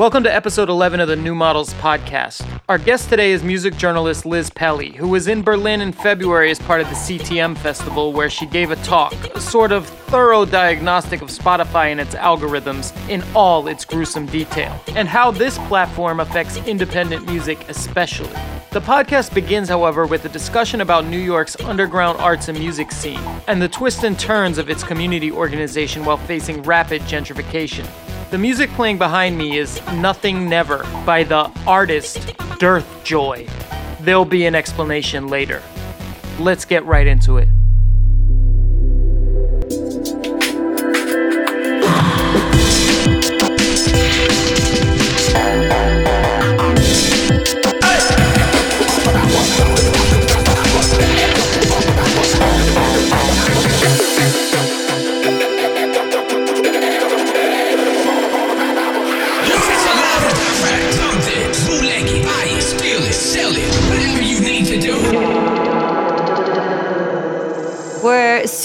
Welcome to episode 11 of the New Models podcast. Our guest today is music journalist Liz Pelly, who was in Berlin in February as part of the CTM festival, where she gave a talk, a sort of thorough diagnostic of Spotify and its algorithms in all its gruesome detail, and how this platform affects independent music especially. The podcast begins, however, with a discussion about New York's underground arts and music scene and the twists and turns of its community organization while facing rapid gentrification. The music playing behind me is Nothing Never by the artist Dearth Joy. There'll be an explanation later. Let's get right into it.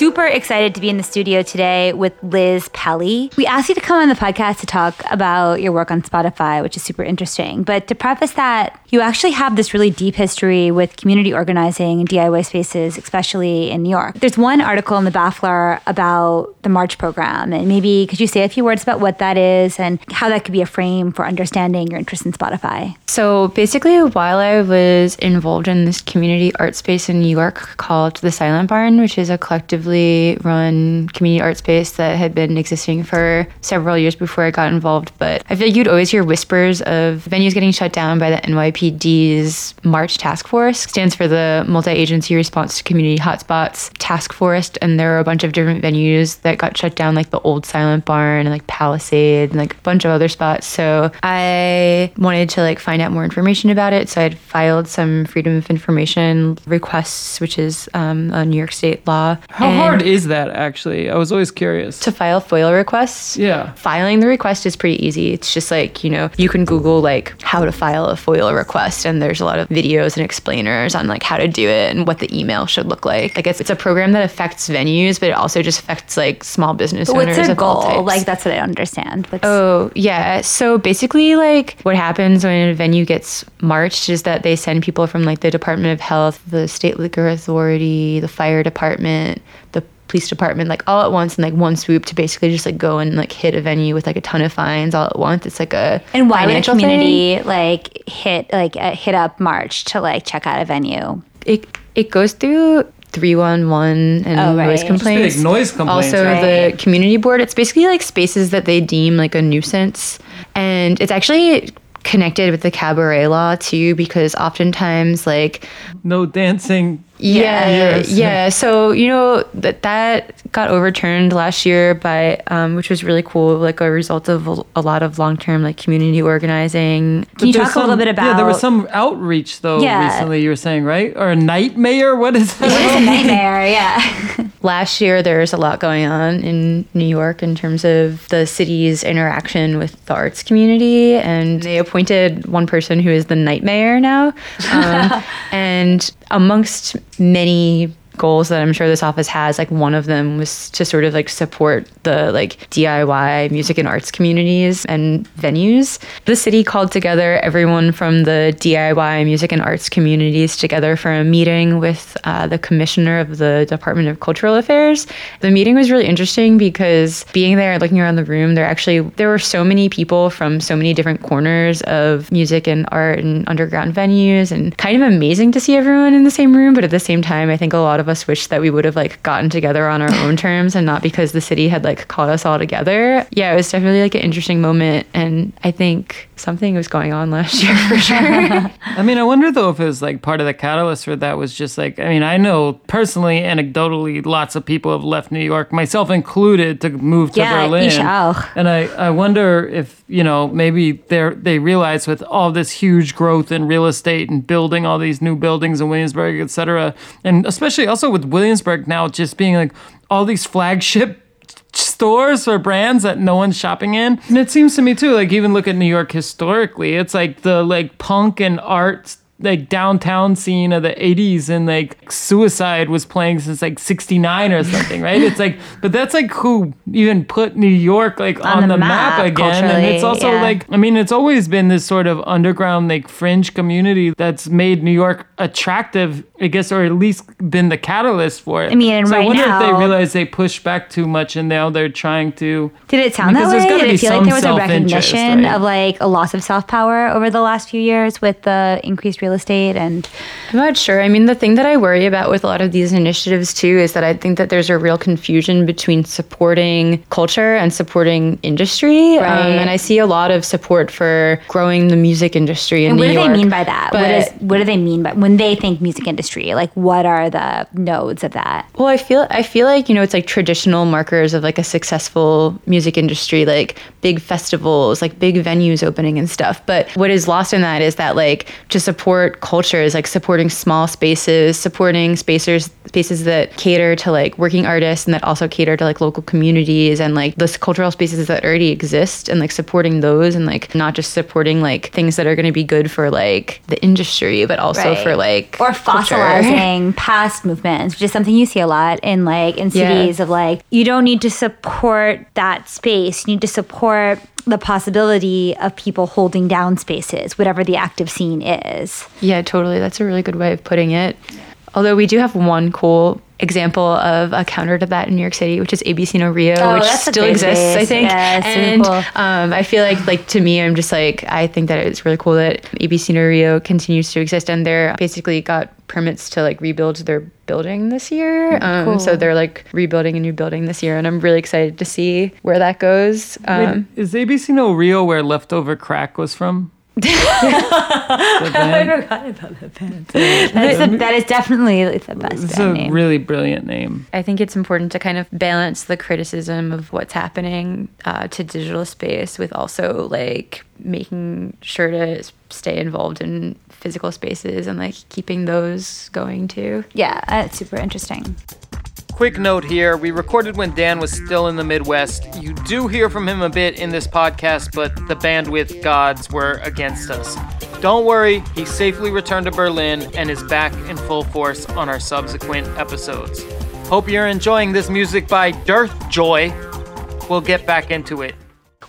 Super excited to be in the studio today with Liz Pelly. We asked you to come on the podcast to talk about your work on Spotify, which is super interesting. But to preface that, you actually have this really deep history with community organizing and DIY spaces, especially in New York. There's one article in the Baffler about the March program, and maybe could you say a few words about what that is and how that could be a frame for understanding your interest in Spotify? So basically, while I was involved in this community art space in New York called the Silent Barn, which is a collectively run community art space that had been existing for several years before I got involved, but I feel like you'd always hear whispers of venues getting shut down by the NYPD's March Task Force, stands for the Multi-Agency Response to Community Hotspots Task Force, and there were a bunch of different venues that got shut down, like the old Silent Barn and like Palisade and like a bunch of other spots. So I wanted to like find out more information about it. So I'd filed some Freedom of Information requests, which is um, a New York State law. How And hard is that actually? I was always curious. to file FOIL requests? Yeah. Filing the request is pretty easy. It's just like, you know, you can Google like how to file a FOIL request and there's a lot of videos and explainers on like how to do it and what the email should look like. Like it's, it's a program that affects venues, but it also just affects like small business But owners what's their of all goal? Like, that's what I understand. What's, Oh, yeah. So basically, like, what happens when a venue gets marched is that they send people from, like, the Department of Health, the State Liquor Authority, the fire department, the police department, like, all at once in, like, one swoop to basically just, like, go and, like, hit a venue with, like, a ton of fines all at once. It's like a. And why would a financial thing. community like hit like a hit up March to like check out a venue? It, it goes through 311 and Oh, right. noise complaints. big noise complaints, Also, right? the community board. It's basically like spaces that they deem like a nuisance. And it's actually connected with the cabaret law too, because oftentimes, like, No dancing. Yeah, Yes. yeah. So you know that that got overturned last year by, um, which was really cool, like a result of a, lot of long term like community organizing. Can you There's talk a little bit about? Yeah, there was some outreach though Yeah. recently. You were saying right, or a nightmare? What is that? A nightmare. Yeah. last year there's a lot going on in New York in terms of the city's interaction with the arts community and they appointed one person who is the night mayor now um, and amongst many goals that I'm sure this office has like one of them was to sort of like support the like DIY music and arts communities and venues. The city called together everyone from the DIY music and arts communities together for a meeting with uh, the commissioner of the Department of Cultural Affairs. The meeting was really interesting because being there looking around the room there actually there were so many people from so many different corners of music and art and underground venues and kind of amazing to see everyone in the same room. But at the same time I think a lot of us wish that we would have like gotten together on our own terms and not because the city had like called us all together yeah it was definitely like an interesting moment and I think something was going on last year for sure I mean, I wonder though if it was like part of the catalyst for that was just like, I mean, I know personally, anecdotally, lots of people have left New York, myself included, to move to Yeah, Berlin. ich auch. And I, I wonder if, you know, maybe they they realize with all this huge growth in real estate and building all these new buildings in Williamsburg, et cetera, and especially also with Williamsburg now just being like all these flagship stores or brands that no one's shopping in. And it seems to me too, like even look at New York historically, it's like the like punk and art like downtown scene of the 80s and like suicide was playing since like 69 or something right it's like but that's like who even put new york like on, the the, map, map again and it's also yeah. like i mean it's always been this sort of underground like fringe community that's made new york attractive i guess or at least been the catalyst for it I mean, and so i right wonder if they realize they pushed back too much and now they're trying to Did it sound that way? Did it feel like there was a recognition right? of like a loss of self power over the last few years with the increased real estate and I'm not sure. I mean, the thing that I worry about with a lot of these initiatives too is that I think that there's a real confusion between supporting culture and supporting industry. Right. Um, and I see a lot of support for growing the music industry in And what New do York. they mean by that? what is what do they mean by when they think music industry? Like what are the nodes of that? Well, I feel I feel like you know it's like traditional markers of like a successful music industry, like big festivals, like big venues opening and stuff. But what is lost in that is that like to support culture is like supporting small spaces, supporting spacers spaces that cater to like working artists and that also cater to like local communities and like those cultural spaces that already exist and like supporting those and like not just supporting like things that are going to be good for like the industry, but also Right. for like or culture. fossilizing past movements, which is something you see a lot in like in Yeah. cities of like you don't need to support that space. You need to support the possibility of people holding down spaces, whatever the active scene is. Yeah, totally. That's a really good way of putting it. Although we do have one cool example of a counter to that in New York City, which is ABC No Rio, Oh, which still great exists, I think. Yeah, super and cool. um, I feel like, like to me, I'm just like, I think that it's really cool that ABC No Rio continues to exist, and they're basically got permits to like rebuild their building this year. Um, Cool. So they're like rebuilding a new building this year, and I'm really excited to see where that goes. Wait, Um, is ABC No Rio where leftover crack was from? The band? That's a, that is definitely the best It's band a name. really brilliant name. I think it's important to kind of balance the criticism of what's happening uh, to digital space with also like making sure to stay involved in physical spaces and like keeping those going too. yeah, that's super interesting. Quick note here we recorded when Dan was still in the Midwest. You do hear from him a bit in this podcast, but the bandwidth gods were against us. Don't worry, he safely returned to Berlin and is back in full force on our subsequent episodes. Hope you're enjoying this music by Dearth Joy. We'll get back into it.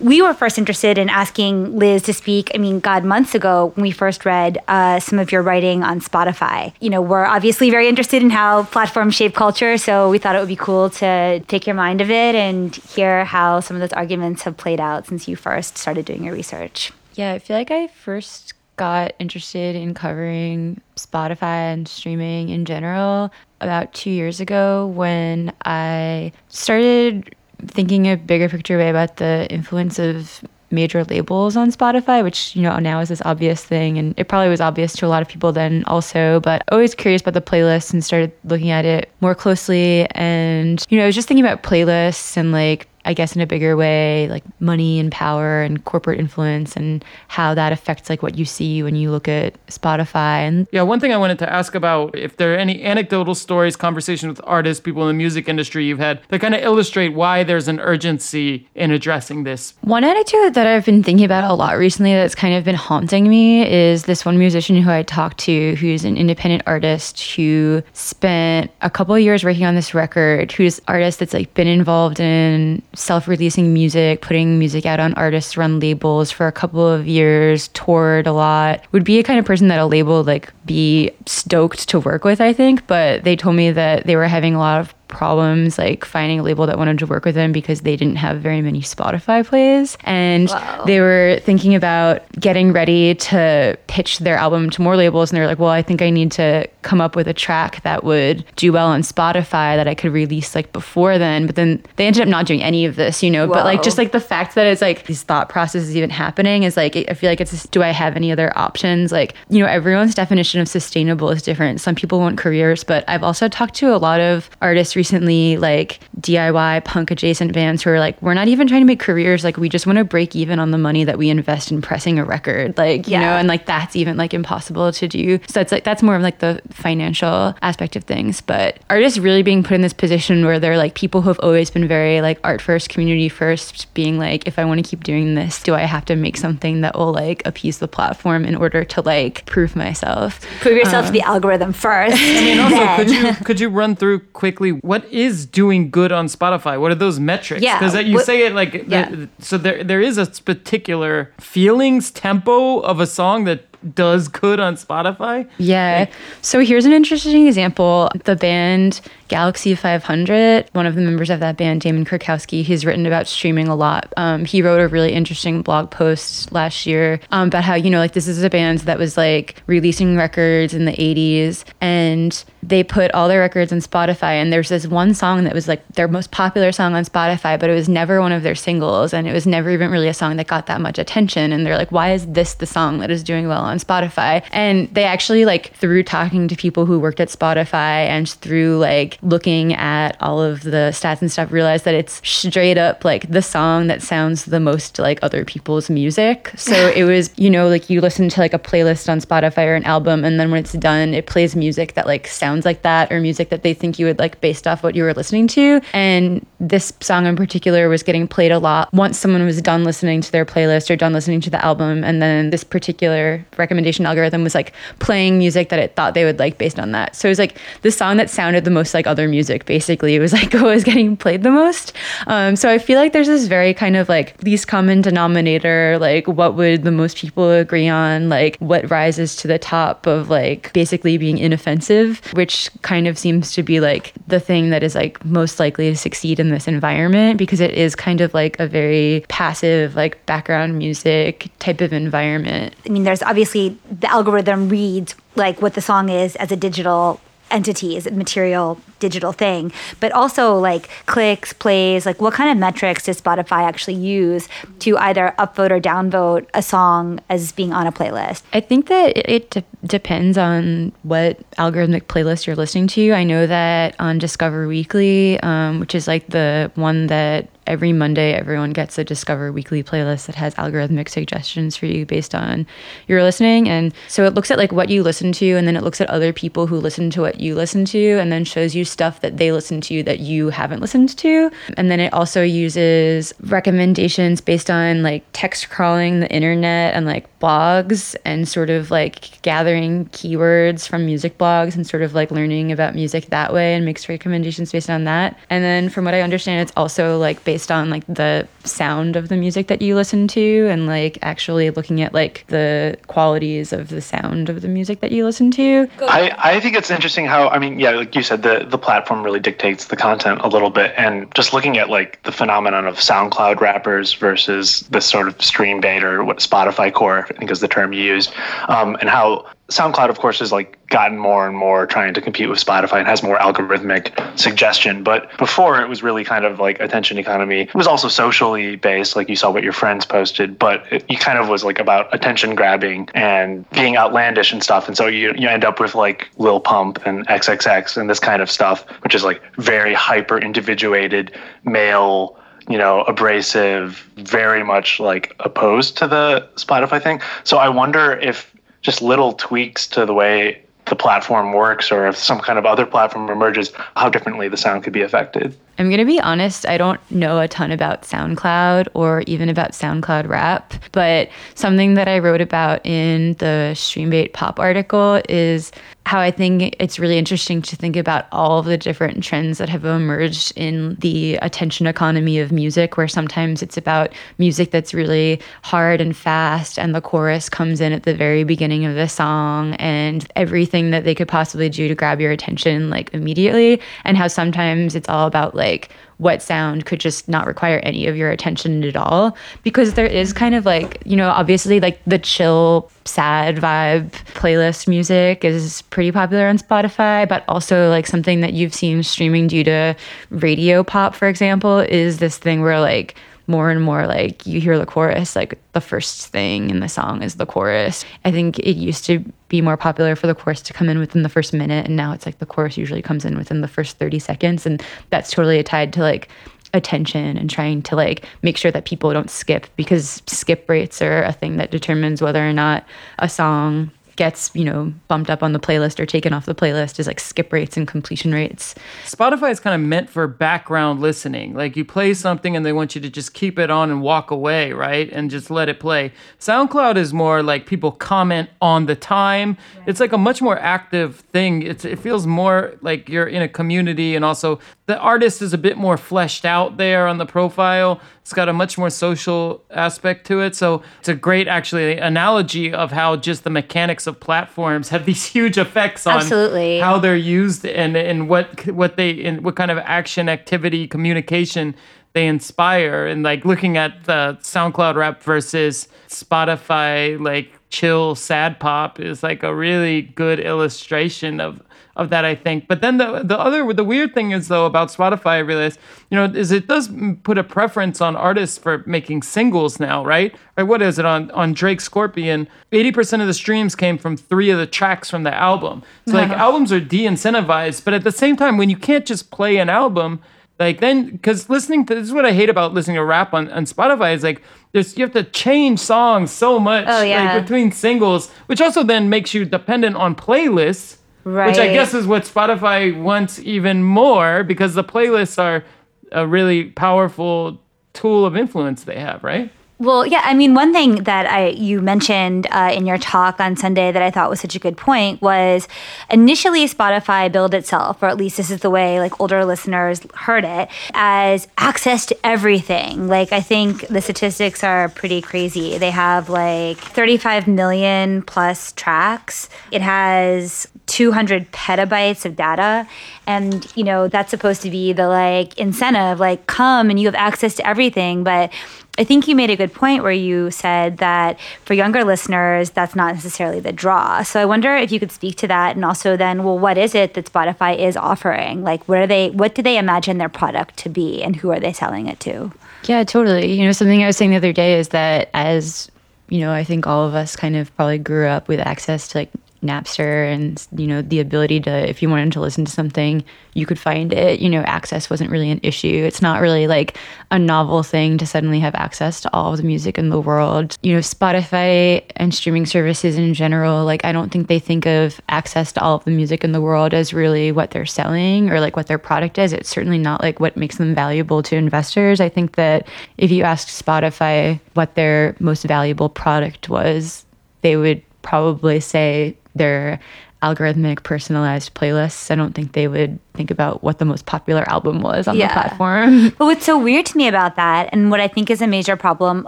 We were first interested in asking Liz to speak. I mean, God, months ago when we first read uh, some of your writing on Spotify. You know, we're obviously very interested in how platforms shape culture, so we thought it would be cool to take your mind of it and hear how some of those arguments have played out since you first started doing your research. Yeah, I feel like I first got interested in covering Spotify and streaming in general about two years ago when I started thinking a bigger picture way about the influence of major labels on Spotify, which, you know, now is this obvious thing. And it probably was obvious to a lot of people then also, but always curious about the playlists and started looking at it more closely. And, you know, I was just thinking about playlists and like, I guess in a bigger way, like money and power and corporate influence and how that affects like what you see when you look at Spotify. And Yeah, one thing I wanted to ask about if there are any anecdotal stories, conversations with artists, people in the music industry you've had that kind of illustrate why there's an urgency in addressing this. one anecdote that I've been thinking about a lot recently that's kind of been haunting me is this one musician who I talked to who's an independent artist who spent a couple of years working on this record, who's artist that's like been involved in self-releasing music, putting music out on artists run labels for a couple of years, toured a lot. Would be a kind of person that a label like be stoked to work with, I think, but they told me that they were having a lot of problems like finding a label that wanted to work with them because they didn't have very many Spotify plays. And they were thinking about getting ready to pitch their album to more labels. And they were like well I think I need to come up with a track that would do well on Spotify that I could release like before then. But then they ended up not doing any of this you know? But like just like the fact that it's like these thought processes even happening is like I feel like it's just, do I have any other options? Like you know everyone's definition of sustainable is different. Some people want careers but I've also talked to a lot of artists most recently like DIY punk adjacent bands who are like, we're not even trying to make careers. Like, we just want to break even on the money that we invest in pressing a record. Like, you Yeah. know, and like that's even like impossible to do. So it's like, that's more of like the financial aspect of things. But artists really being put in this position where they're like people who have always been very like art first, community first, being like, if I want to keep doing this, do I have to make something that will like appease the platform in order to like prove myself? Prove yourself to um, the algorithm first. I mean, also, then- could you could you run through quickly what is doing good on Spotify? What are those metrics? Yeah, because you what- say it like Yeah. the- so there there is a particular feelings tempo of a song that does good on Spotify. Yeah. So here's an interesting example. The band Galaxy 500, one of the members of that band, Damon Krukowski, he's written about streaming a lot. Um, he wrote a really interesting blog post last year um, about how, you know, like this is a band that was like releasing records in the 80s and they put all their records on Spotify. And there's this one song that was like their most popular song on Spotify, but it was never one of their singles. And it was never even really a song that got that much attention. And they're like, why is this the song that is doing well on Spotify? And they actually, like, through talking to people who worked at Spotify and through like looking at all of the stats and stuff, realized that it's straight up like the song that sounds the most like other people's music. So it was, you know, like you listen to like a playlist on Spotify or an album, and then when it's done, it plays music that like sounds like that or music that they think you would like based off what you were listening to. And this song in particular was getting played a lot once someone was done listening to their playlist or done listening to the album. And then this particular recommendation algorithm was like playing music that it thought they would like based on that. So it was like the song that sounded the most like other music, basically. It was like what was getting played the most. Um, so I feel like there's this very kind of like least common denominator, like what would the most people agree on, like what rises to the top of like basically being inoffensive, which kind of seems to be like the thing that is like most likely to succeed in this environment because it is kind of like a very passive, like background music type of environment. I mean, there's obviously the algorithm reads like what the song is as a digital entity, as a material digital thing, but also like clicks, plays, like what kind of metrics does Spotify actually use to either upvote or downvote a song as being on a playlist? I think that it, it de- depends on what algorithmic playlist you're listening to. I know that on Discover Weekly, um, which is like the one that every Monday everyone gets a Discover Weekly playlist that has algorithmic suggestions for you based on your listening. And so it looks at like what you listen to, and then it looks at other people who listen to what you listen to, and then shows you stuff that they listen to that you haven't listened to. And then it also uses recommendations based on like text crawling the internet and like blogs and sort of like gathering keywords from music blogs and sort of like learning about music that way and makes recommendations based on that. And then from what I understand, it's also like based on like the sound of the music that you listen to and like actually looking at like the qualities of the sound of the music that you listen to. I, I think it's interesting how I mean yeah like you said the the platform really dictates the content a little bit and just looking at like the phenomenon of SoundCloud rappers versus this sort of stream bait or what Spotify core I think is the term you used um, and how SoundCloud of course has like gotten more and more trying to compete with Spotify and has more algorithmic suggestion. But before it was really kind of like attention economy. It was also socially based like you saw what your friends posted but it, you kind of was like about attention grabbing and being outlandish and stuff. And so you you end up with like Lil Pump and XXX and this kind of stuff which is like very hyper individuated male you know, abrasive, very much like opposed to the Spotify thing. So I wonder if just little tweaks to the way the platform works or if some kind of other platform emerges, how differently the sound could be affected. I'm going to be honest, I don't know a ton about SoundCloud or even about SoundCloud rap, but something that I wrote about in the Streambait Pop article is how I think it's really interesting to think about all of the different trends that have emerged in the attention economy of music, where sometimes it's about music that's really hard and fast, and the chorus comes in at the very beginning of the song, and everything that they could possibly do to grab your attention like immediately, and how sometimes it's all about like what sound could just not require any of your attention at all. Because there is kind of like you know obviously like the chill sad vibe playlist music is pretty popular on spotify but also like something that you've seen streaming due to radio pop for example is this thing where like more and more like you hear the chorus, like the first thing in the song is the chorus. I think it used to be more popular for the chorus to come in within the first minute, and now it's like the chorus usually comes in within the first 30 seconds. And that's totally tied to like attention and trying to like make sure that people don't skip because skip rates are a thing that determines whether or not a song gets you know bumped up on the playlist or taken off the playlist is like skip rates and completion rates. Spotify is kind of meant for background listening. Like you play something and they want you to just keep it on and walk away right? And just let it play. Soundcloud is more like people comment on the time. It's like a much more active thing. It's, it feels more like you're in a community and also the artist is a bit more fleshed out there on the profile. It's got a much more social aspect to it. So it's a great, actually, analogy of how just the mechanics of platforms have these huge effects on Absolutely. how they're used and and what what they and what kind of action, activity, communication they inspire. And like looking at the SoundCloud rap versus Spotify, like chill sad pop is like a really good illustration of of that, I think. But then the the other the weird thing is though about Spotify, I realize, you know, is it does put a preference on artists for making singles now, right? Right? What is it on on Drake Scorpion? Eighty percent of the streams came from three of the tracks from the album. So like albums are de-incentivized, but at the same time, when you can't just play an album. Like then, because listening to this is what I hate about listening to rap on, on Spotify is like there's you have to change songs so much oh, yeah. like between singles, which also then makes you dependent on playlists Right. Which I guess is what Spotify wants even more because the playlists are a really powerful tool of influence they have, right? Well, yeah, I mean, one thing that I you mentioned uh, in your talk on Sunday that I thought was such a good point was initially Spotify billed itself, or at least this is the way like older listeners heard it, as access to everything. Like I think the statistics are pretty crazy. They have like 35 million plus tracks. It has 200 petabytes of data and you know that's supposed to be the like incentive like come and you have access to everything but I think you made a good point where you said that for younger listeners, that's not necessarily the draw. So I wonder if you could speak to that, and also then, well, what is it that Spotify is offering? Like, what are they? What do they imagine their product to be, and who are they selling it to? Yeah, totally. You know, something I was saying the other day is that as you know, I think all of us kind of probably grew up with access to like Napster and you know the ability to if you wanted to listen to something you could find it. You know access wasn't really an issue. It's not really like a novel thing to suddenly have access to all of the music in the world. You know Spotify and streaming services in general like I don't think they think of access to all of the music in the world as really what they're selling or like what their product is. It's certainly not like what makes them valuable to investors. I think that if you asked Spotify what their most valuable product was they would probably say their algorithmic personalized playlists. I don't think they would think about what the most popular album was on yeah. the platform. But what's so weird to me about that, and what I think is a major problem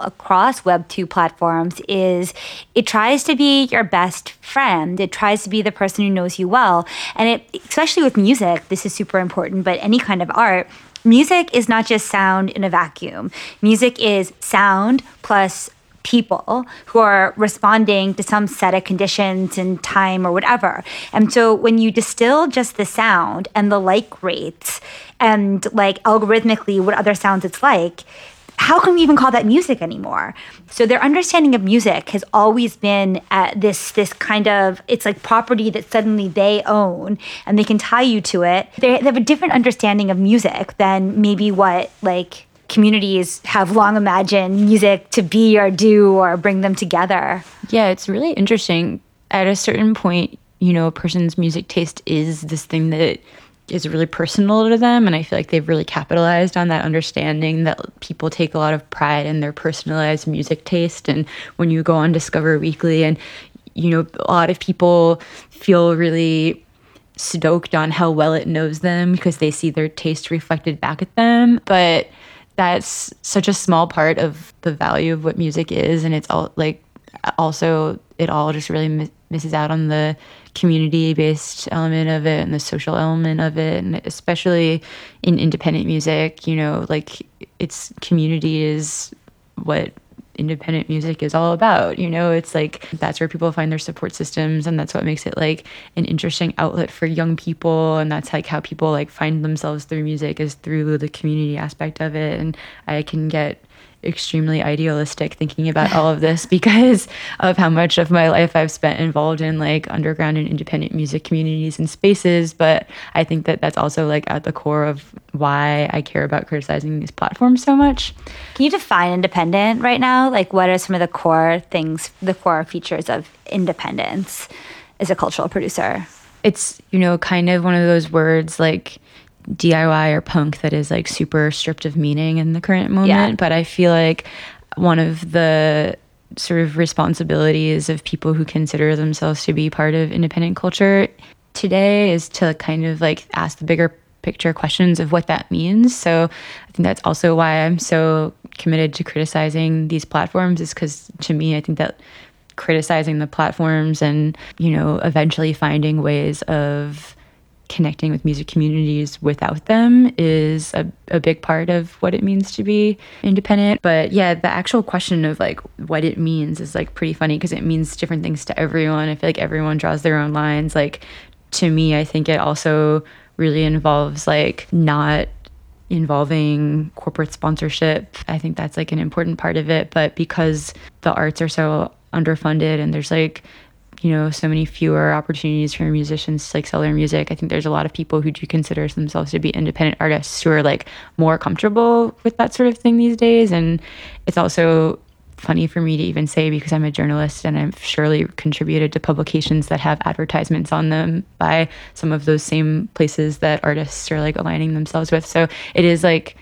across Web2 platforms, is it tries to be your best friend. It tries to be the person who knows you well. And it, especially with music, this is super important, but any kind of art, music is not just sound in a vacuum. Music is sound plus people who are responding to some set of conditions and time or whatever. And so when you distill just the sound and the like rates and like algorithmically what other sounds it's like, how can we even call that music anymore? So their understanding of music has always been at this this kind of it's like property that suddenly they own and they can tie you to it. They, they have a different understanding of music than maybe what like communities have long imagined music to be or do or bring them together. Yeah, it's really interesting. At a certain point, you know, a person's music taste is this thing that is really personal to them. And I feel like they've really capitalized on that understanding that people take a lot of pride in their personalized music taste. And when you go on Discover Weekly, and, you know, a lot of people feel really stoked on how well it knows them because they see their taste reflected back at them. But that's such a small part of the value of what music is and it's all like also it all just really mi- misses out on the community based element of it and the social element of it and especially in independent music you know like its community is what independent music is all about. You know, it's like that's where people find their support systems and that's what makes it like an interesting outlet for young people and that's like how people like find themselves through music is through the community aspect of it and I can get extremely idealistic thinking about all of this because of how much of my life I've spent involved in like underground and independent music communities and spaces. But I think that that's also like at the core of why I care about criticizing these platforms so much. Can you define independent right now? Like, what are some of the core things, the core features of independence as a cultural producer? It's, you know, kind of one of those words like DIY or punk that is like super stripped of meaning in the current moment. Yeah. But I feel like one of the sort of responsibilities of people who consider themselves to be part of independent culture today is to kind of like ask the bigger picture questions of what that means. So I think that's also why I'm so committed to criticizing these platforms is because to me, I think that criticizing the platforms and, you know, eventually finding ways of connecting with music communities without them is a, a big part of what it means to be independent. But yeah, the actual question of like what it means is like pretty funny because it means different things to everyone. I feel like everyone draws their own lines. Like to me, I think it also really involves like not involving corporate sponsorship. I think that's like an important part of it. But because the arts are so underfunded and there's like you know so many fewer opportunities for musicians to like sell their music. I think there's a lot of people who do consider themselves to be independent artists who are like more comfortable with that sort of thing these days. And it's also funny for me to even say because i'm a journalist and i've surely contributed to publications that have advertisements on them by some of those same places that artists are like aligning themselves with. So it is like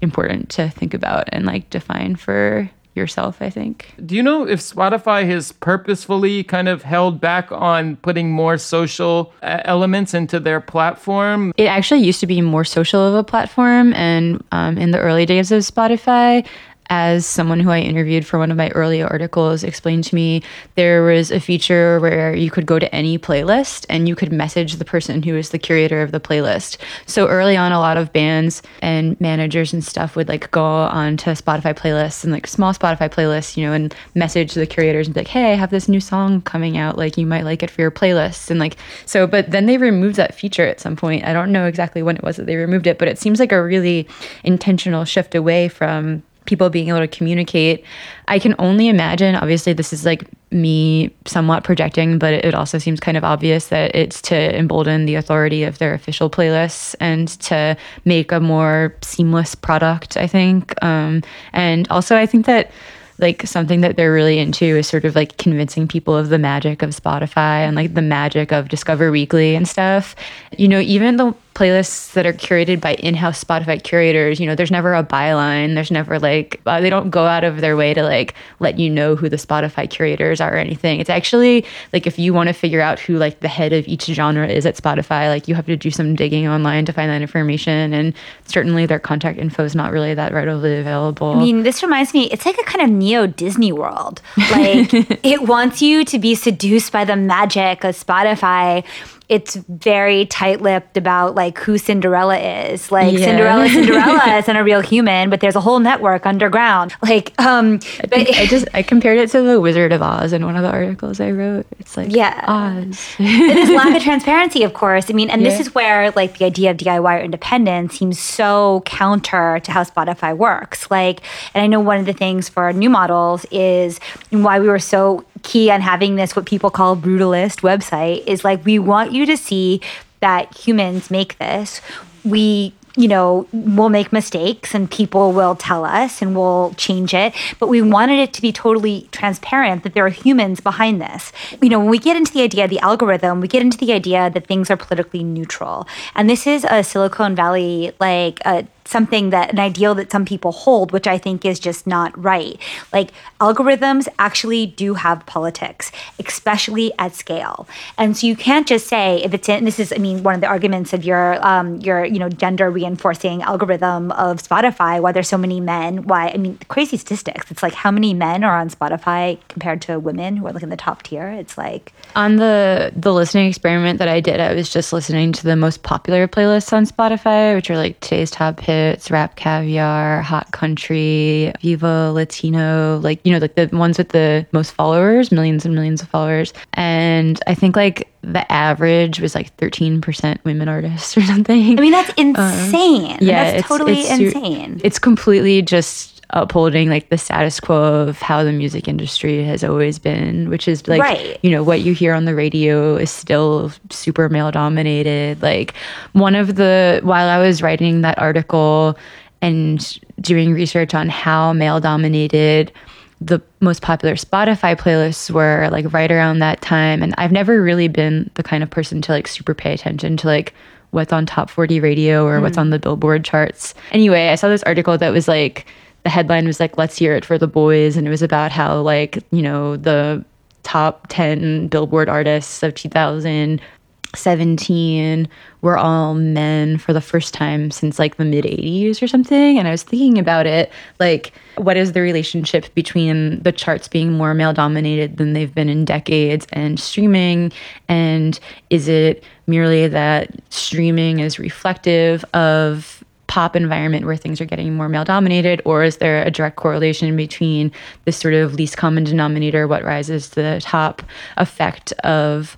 important to think about and like define for yourself, I think. Do you know if Spotify has purposefully kind of held back on putting more social uh, elements into their platform? It actually used to be more social of a platform. And um, in the early days of Spotify, as someone who I interviewed for one of my early articles explained to me, there was a feature where you could go to any playlist and you could message the person who is the curator of the playlist. So early on, a lot of bands and managers and stuff would like go on to Spotify playlists and like small Spotify playlists, you know, and message the curators and be like, hey, I have this new song coming out. Like, you might like it for your playlist. And like, so, but then they removed that feature at some point. I don't know exactly when it was that they removed it, but it seems like a really intentional shift away from people being able to communicate. I can only imagine, obviously, this is like me somewhat projecting, but it also seems kind of obvious that it's to embolden the authority of their official playlists and to make a more seamless product, I think. Um, and also, I think that like something that they're really into is sort of like convincing people of the magic of Spotify and like the magic of Discover Weekly and stuff. You know, even the playlists that are curated by in-house Spotify curators, you know, there's never a byline. There's never like uh, they don't go out of their way to like let you know who the Spotify curators are or anything. It's actually like if you want to figure out who like the head of each genre is at Spotify, like you have to do some digging online to find that information. And certainly their contact info is not really that readily available. I mean, this reminds me, it's like a kind of neo Disney world. Like it wants you to be seduced by the magic of Spotify it's very tight-lipped about like who Cinderella is. Like Yeah. Cinderella, Cinderella isn't a real human, but there's a whole network underground. Like, um, I, but I just I compared it to the Wizard of Oz in one of the articles I wrote. It's like Yeah. Oz. it is lack of transparency, of course. I mean, and this is where like the idea of DIY or independence seems so counter to how Spotify works. Like, and I know one of the things for new models is why we were so key on having this what people call brutalist website is like we want you to see that humans make this. We you know, we'll make mistakes and people will tell us and we'll change it. But we wanted it to be totally transparent that there are humans behind this. You know, when we get into the idea of the algorithm, we get into the idea that things are politically neutral. And this is a Silicon Valley, like, a something that an ideal that some people hold, which I think is just not right. Like algorithms actually do have politics, especially at scale. And so you can't just say if it's in this is I mean one of the arguments of your um your you know gender reinforcing algorithm of Spotify, why there's so many men, why I mean crazy statistics. It's like how many men are on Spotify compared to women who are like in the top tier. It's like On the the listening experiment that I did, I was just listening to the most popular playlists on Spotify, which are like today's top hits, rap caviar, hot country, Viva Latino, like you know, like the ones with the most followers, millions and millions of followers. And I think like the average was like 13% women artists or something. I mean that's um, insane. yeah, that's it's- totally it's insane. It's completely just upholding like the status quo of how the music industry has always been, which is like Right. you know what you hear on the radio is still super male dominated. Like one of the while I was writing that article and doing research on how male dominated the most popular Spotify playlists were like right around that time and I've never really been the kind of person to like super pay attention to like what's on top 40 radio or what's mm. on the Billboard charts. Anyway, I saw this article that was like the headline was like let's hear it for the boys and it was about how like, you know, the top 10 Billboard artists of 2017 were all men for the first time since like the mid 80s or something. And I was thinking about it like, what is the relationship between the charts being more male dominated than they've been in decades and streaming? And is it merely that streaming is reflective of pop environment where things are getting more male dominated or is there a direct correlation between this sort of least common denominator what rises to the top effect of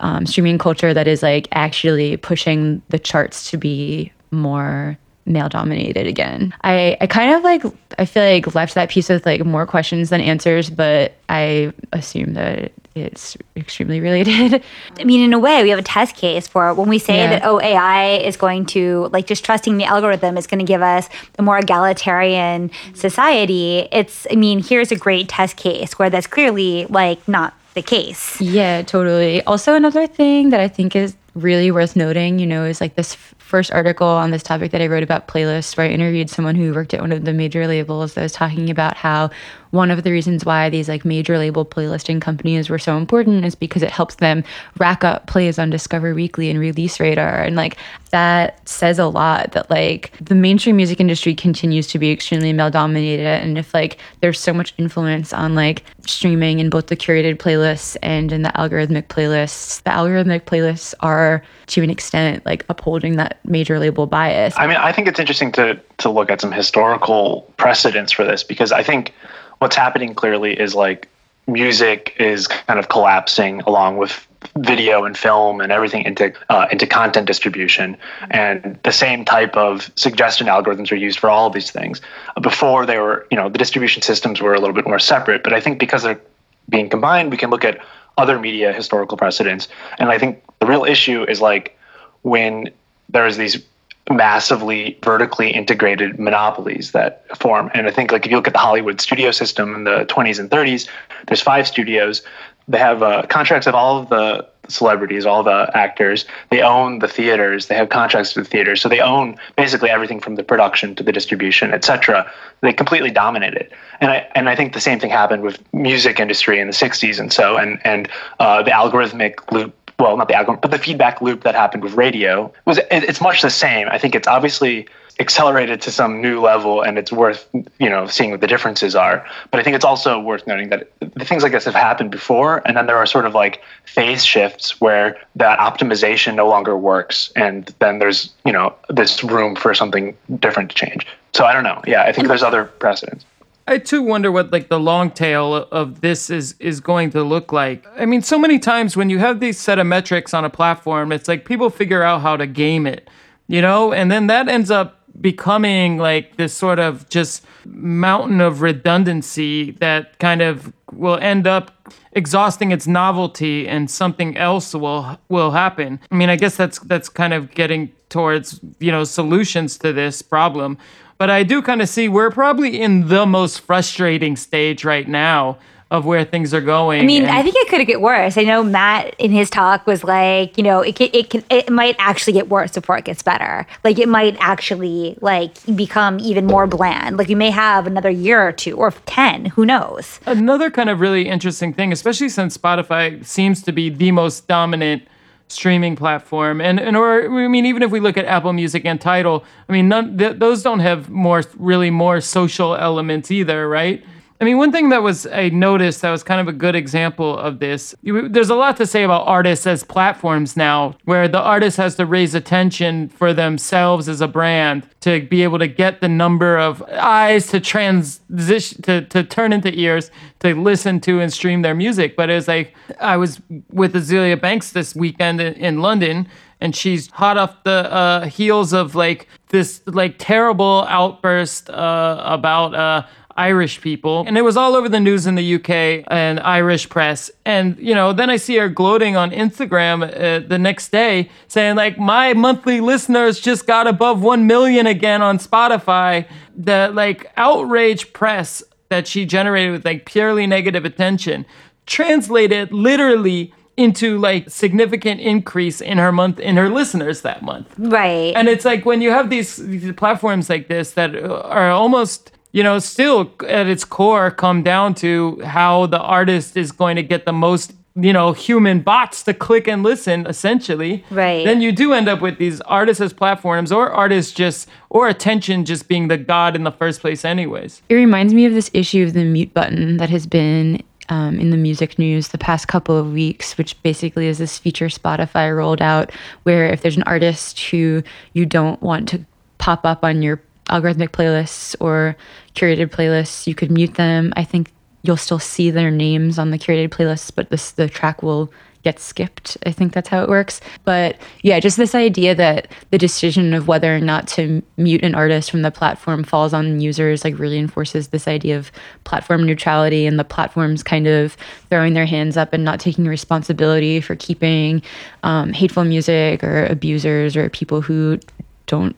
um, streaming culture that is like actually pushing the charts to be more male dominated again? I, I kind of like i feel like left that piece with like more questions than answers but i assume that it's extremely related I mean, in a way, we have a test case for when we say Yeah. that, oh, AI is going to, like, just trusting the algorithm is going to give us a more egalitarian mm-hmm. society. It's, I mean, here's a great test case where that's clearly, like, not the case. Yeah, totally. Also, another thing that I think is really worth noting, you know, is like this f- first article on this topic that I wrote about playlists, where I interviewed someone who worked at one of the major labels that was talking about how one of the reasons why these like major label playlisting companies were so important is because it helps them rack up plays on Discover Weekly and Release Radar. And like that says a lot that like the mainstream music industry continues to be extremely male dominated. And if like there's so much influence on like streaming in both the curated playlists and in the algorithmic playlists, the algorithmic playlists are to an extent like upholding that major label bias. I mean, I think it's interesting to to look at some historical precedents for this because I think what's happening clearly is like music is kind of collapsing along with video and film and everything into uh, into content distribution. And the same type of suggestion algorithms are used for all of these things. Before they were you know the distribution systems were a little bit more separate but i think because they're being combined we can look at other media historical precedents. And i think the real issue is like when there's these massively vertically integrated monopolies that form. And I think like if you look at the Hollywood studio system in the 20s and 30s, there's five studios. They have uh, contracts with all of the celebrities, all the actors. They own the theaters. They have contracts with the theaters, so they own basically everything from the production to the distribution, etc. They completely dominate it. And I and I think the same thing happened with music industry in the 60s and so and and uh, the algorithmic loop well, not the algorithm, but the feedback loop that happened with radio was it's much the same. I think it's obviously accelerated to some new level, and it's worth you know seeing what the differences are. But I think it's also worth noting that the things like this have happened before, and then there are sort of like phase shifts where that optimization no longer works, and then there's you know this room for something different to change. So I don't know. Yeah, I think there's other precedents. I too wonder what like the long tail of this is is going to look like. I mean, so many times when you have these set of metrics on a platform, it's like people figure out how to game it, you know, and then that ends up becoming like this sort of just mountain of redundancy that kind of will end up exhausting its novelty and something else will will happen. I mean, I guess that's that's kind of getting towards, you know, solutions to this problem. But I do kind of see we're probably in the most frustrating stage right now of where things are going. I mean, and- I think it could get worse. I know Matt in his talk was like, you know, it can, it can, it might actually get worse before it gets better. Like it might actually like become even more bland. Like you may have another year or two or ten. Who knows? another kind of really interesting thing, especially since Spotify seems to be the most dominant streaming platform, and and or I mean, even if we look at Apple Music and Tidal, I mean, none th- those don't have more really more social elements either, right? I mean, one thing that was I noticed that was kind of a good example of this. There's a lot to say about artists as platforms now, where the artist has to raise attention for themselves as a brand to be able to get the number of eyes to transition to, to turn into ears to listen to and stream their music. But it was like I was with Azealia Banks this weekend in, in London, and she's hot off the uh, heels of like this like terrible outburst uh, about uh, Irish people. And it was all over the news in the UK and Irish press. And, you know, then I see her gloating on Instagram uh, the next day saying, like, my monthly listeners just got above 1 million again on Spotify. The, like, outrage press that she generated with, like, purely negative attention translated literally into like significant increase in her month in her listeners that month Right. and it's like when you have these, these platforms like this that are almost you know still at its core come down to how the artist is going to get the most you know human bots to click and listen essentially Right. then you do end up with these artists as platforms or artists just or attention just being the god in the first place anyways It reminds me of this issue of the mute button that has been um, in the music news the past couple of weeks, which basically is this feature Spotify rolled out where if there's an artist who you don't want to pop up on your algorithmic playlists or curated playlists, you could mute them. I think you'll still see their names on the curated playlists, but this the track will get skipped. I think that's how it works. But yeah, just this idea that the decision of whether or not to mute an artist from the platform falls on users like really enforces this idea of platform neutrality and the platforms kind of throwing their hands up and not taking responsibility for keeping um, hateful music or abusers or people who don't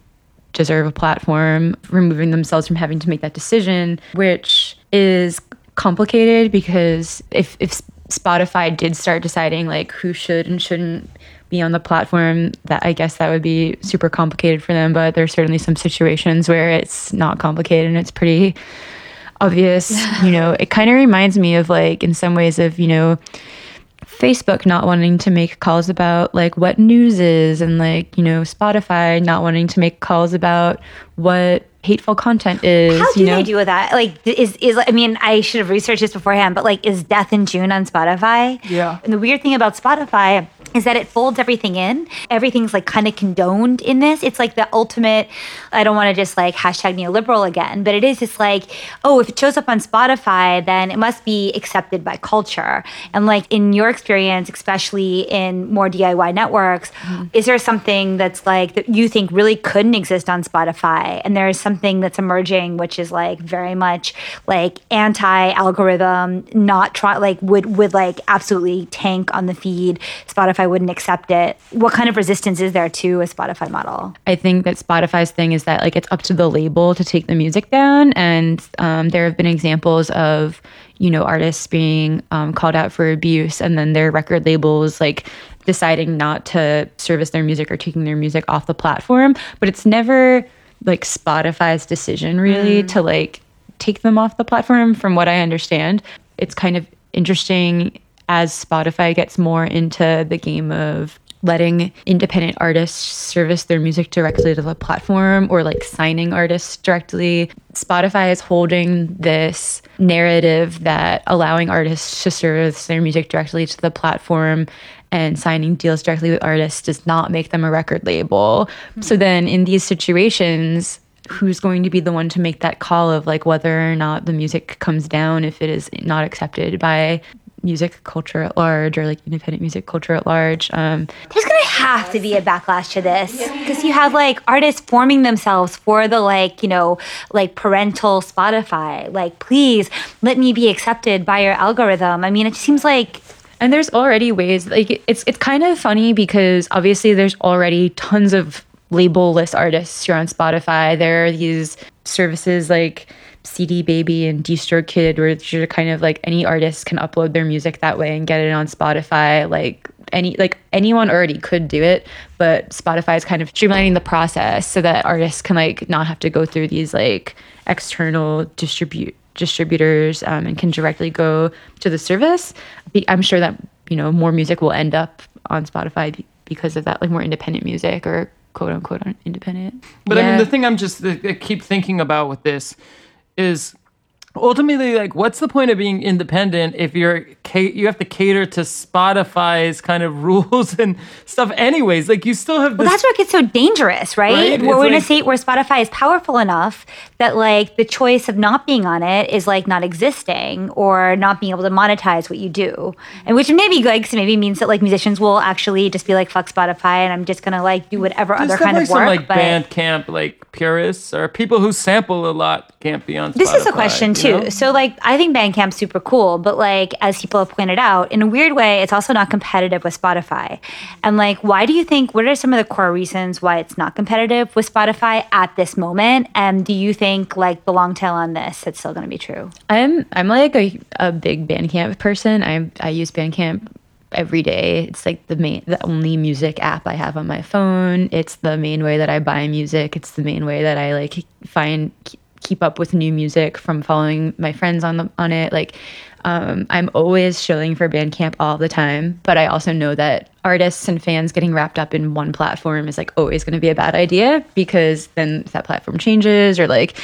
deserve a platform, removing themselves from having to make that decision, which is complicated because if if Spotify did start deciding like who should and shouldn't be on the platform, that I guess that would be super complicated for them. But there's certainly some situations where it's not complicated and it's pretty obvious. you know, it kind of reminds me of like in some ways of you know Facebook not wanting to make calls about like what news is and like, you know, Spotify not wanting to make calls about what hateful content is. How do you know? they do with that? Like, is is I mean, I should have researched this beforehand, but like, is Death in June on Spotify? Yeah. And the weird thing about Spotify is that it folds everything in. Everything's like kind of condoned in this. It's like the ultimate. I don't want to just like hashtag neoliberal again, but it is just like, oh, if it shows up on Spotify, then it must be accepted by culture. And like in your experience, especially in more DIY networks, mm-hmm. is there something that's like that you think really couldn't exist on Spotify, and there is something that's emerging which is like very much like anti-algorithm, not try like would would like absolutely tank on the feed. Spotify wouldn't accept it. What kind of resistance is there to a Spotify model? I think that Spotify's thing is that like it's up to the label to take the music down, and um, there have been examples of you know artists being um, called out for abuse, and then their record labels like deciding not to service their music or taking their music off the platform. But it's never like Spotify's decision really to like take them off the platform. From what I understand, it's kind of interesting as Spotify gets more into the game of letting independent artists service their music directly to the platform or like signing artists directly. Spotify is holding this narrative that allowing artists to service their music directly to the platform and signing deals directly with artists does not make them a record label. So hmm. then in these situations, who's going to be the one to make that call of like whether or not the music comes down if it is not accepted by music culture at large or like independent music culture at large um, There's gonna have to be a backlash to this because you have like artists forming themselves for the like you know like parental Spotify. Like, please let me be accepted by your algorithm. I mean, it seems like and there's already ways like it's it's kind of funny because obviously there's already tons of label-less artists here on Spotify. There are these services like CD Baby and DistroKid, where are kind of like any artist can upload their music that way and get it on Spotify. Like any like anyone already could do it, but Spotify is kind of streamlining the process so that artists can like not have to go through these like external distribute distributors um, and can directly go to the service. I'm sure that you know more music will end up on Spotify because of that, like more independent music or quote unquote independent. But I mean, the thing I'm just I keep thinking about with this is ultimately like what's the point of being independent if you're you have to cater to spotify's kind of rules and stuff anyways like you still have this Well, that's where it gets so dangerous, right? Right? We're It's in a state where Spotify is powerful enough that like the choice of not being on it is like not existing or not being able to monetize what you do, and which maybe like maybe means that like musicians will actually just be like fuck Spotify and I'm just gonna like do whatever other kind of some like but bandcamp like purists or people who sample a lot can't be on spotify, This is a question you too. know? So like I think Bandcamp's super cool, but like as people have pointed out, in a weird way, it's also not competitive with Spotify. And like why do you think what are some of the core reasons why it's not competitive with Spotify at this moment? And do you think like the long tail on this it's still gonna be true? I'm I'm like a, a big Bandcamp person. I I use Bandcamp every day. It's like the main the only music app I have on my phone. It's the main way that I buy music. It's the main way that I like find keep up with new music from following my friends on the on it. Like um, I'm always shilling for Bandcamp all the time, but I also know that artists and fans getting wrapped up in one platform is like always going to be a bad idea because then if that platform changes or like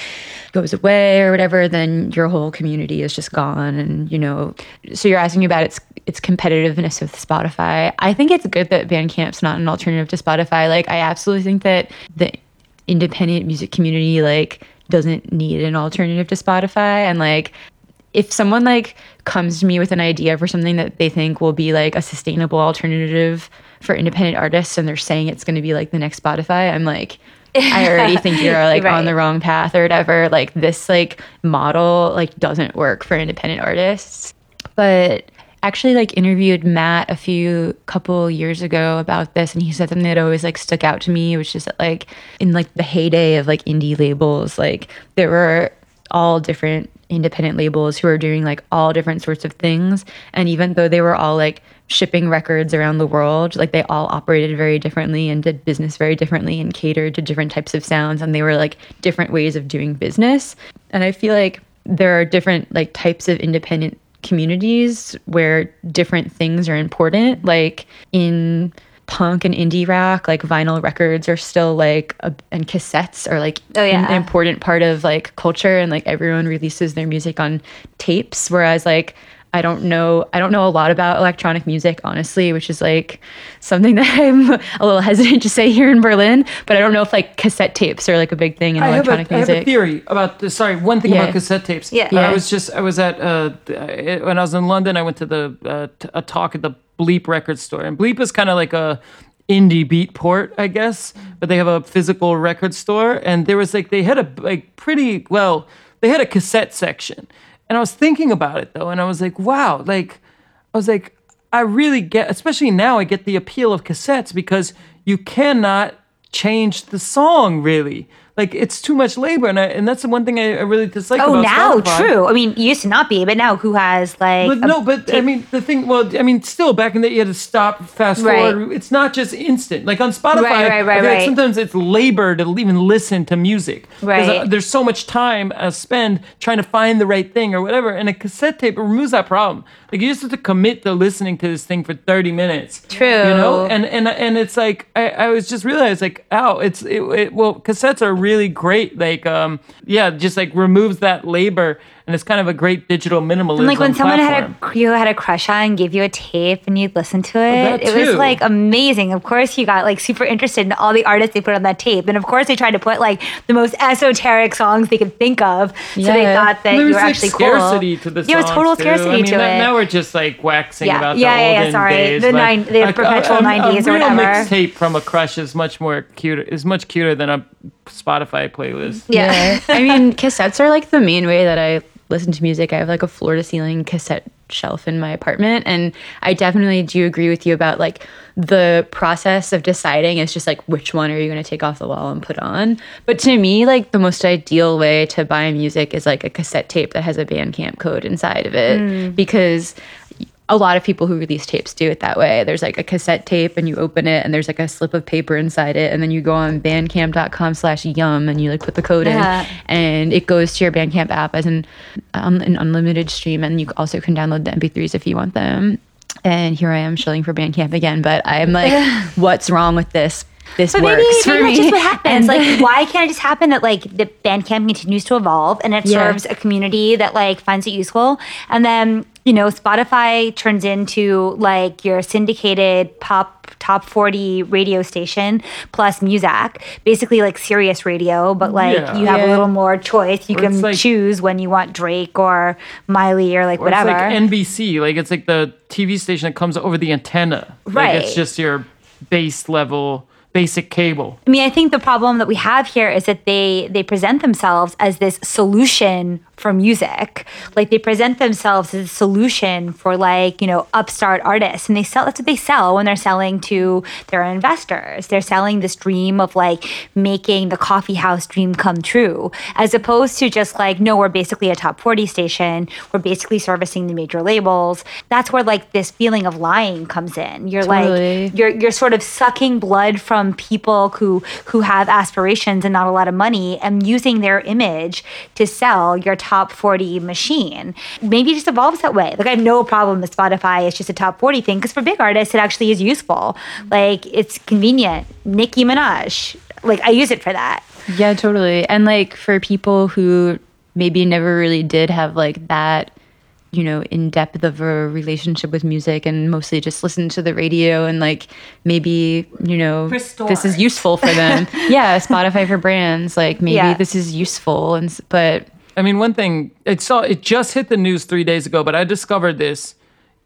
goes away or whatever, then your whole community is just gone. And you know, so you're asking about its its competitiveness with Spotify. I think it's good that Bandcamp's not an alternative to Spotify. Like I absolutely think that the independent music community like doesn't need an alternative to Spotify and like if someone like comes to me with an idea for something that they think will be like a sustainable alternative for independent artists and they're saying it's going to be like the next Spotify, I'm like I already think you're like Right. on the wrong path or whatever. Like this like model like doesn't work for independent artists. But actually like interviewed Matt a few couple years ago about this and he said something that always like stuck out to me, which is that like in like the heyday of like indie labels, like there were all different independent labels who are doing like all different sorts of things. And even though they were all like shipping records around the world, like they all operated very differently and did business very differently and catered to different types of sounds. And they were like different ways of doing business. And I feel like there are different like types of independent communities where different things are important. Like in punk and indie rock, like vinyl records are still like, a, and cassettes are like Oh, yeah. an important part of like culture, and like everyone releases their music on tapes. Whereas like I don't know, I don't know a lot about electronic music, honestly, which is like something that I'm a little hesitant to say here in Berlin. But I don't know if like cassette tapes are like a big thing in I have, a, electronic I have a music. theory about this. Sorry, one thing Yeah. about cassette tapes. Yeah. Yeah. I was just, I was at, uh, when I was in London, I went to the, uh, t- a talk at the Bleep record store. And Bleep is kind of like a indie Beatport, I guess, but they have a physical record store. And there was like, they had a like pretty, well, they had a cassette section. And I was thinking about it though. And I was like, wow, like, I was like, I really get, especially now, I get the appeal of cassettes because you cannot change the song really. Like it's too much labor, and I, and that's the one thing I, I really dislike. Oh, now Spotify. true. I mean, it used to not be, but now who has like? But no, but I mean the thing. Well, I mean, still back in the you had to stop, fast Right. forward. It's not just instant. Like on Spotify, Right, right, I right, like sometimes it's labor to even listen to music. uh, Right. there's so much time uh, spent trying to find the right thing or whatever. And a cassette tape removes that problem. Like you just have to commit to listening to this thing for 30 minutes. True. You know, and and and it's like I, I was just realized like oh it's it, it well cassettes are really great like um yeah just like removes that labor and it's kind of a great digital minimalism And like when someone platform. had a you had a crush on gave you a tape and you'd listen to oh, it, that it was like amazing. Of course, you got like super interested in all the artists they put on that tape, and of course, they tried to put like the most esoteric songs they could think of. So they Yeah. thought that There you were like actually scarcity cool. to the Yeah, it was total songs, too. scarcity I mean, to now, it. Now we're just like waxing Yeah, about yeah, the yeah, yeah, olden sorry. days. The nine- the a- perpetual a, 90s or a real whatever. mixtape from a crush is much more cute. Is much cuter than a Spotify playlist. yeah. I mean, cassettes are like the main way that I listen to music. I have like a floor to ceiling cassette shelf in my apartment. And I definitely do agree with you about like the process of deciding is just like which one are you going to take off the wall and put on. But to me, like the most ideal way to buy music is like a cassette tape that has a Bandcamp code inside of it mm. because a lot of people who release tapes do it that way. There's like a cassette tape and you open it and there's like a slip of paper inside it and then you go on bandcamp.com slash yum and you like put the code Yeah. in and it goes to your Bandcamp app as an, um, an unlimited stream and you also can download the MP3s if you want them. And here I am shilling for Bandcamp again, but I'm like, what's wrong with this? this But works maybe, for maybe me. that's just what happens. Like, why can't it just happen that like the Bandcamp continues to evolve and it Yeah. serves a community that like finds it useful, and then you know Spotify turns into like your syndicated pop top 40 radio station plus Muzak, basically like Sirius radio, but like Yeah. you have a little more choice. You Or can like- choose when you want Drake or Miley or like Or whatever. It's like NBC, like it's like the TV station that comes over the antenna. Like it's just your base level, basic cable. I mean, I think the problem that we have here is that they they present themselves as this solution for music. Like they present themselves as a solution for like, you know, upstart artists. And they sell that's what they sell when they're selling to their investors. They're selling this dream of like making the coffee house dream come true. As opposed to just like, no, we're basically a top 40 station. We're basically servicing the major labels. That's where like this feeling of lying comes in. You're Totally. like you're you're sort of sucking blood from people who who have aspirations and not a lot of money and using their image to sell your top 40 machine maybe it just evolves that way like i have no problem with spotify it's just a top 40 thing because for big artists it actually is useful mm-hmm. like it's convenient nicki minaj like i use it for that Yeah, totally. And like for people who maybe never really did have like that, you know, in depth of a relationship with music and mostly just listen to the radio and like maybe, you know, this is useful for them. yeah, Spotify for brands. Like maybe Yeah. this is useful. And but I mean, one thing it saw it just hit the news three days ago, but I discovered this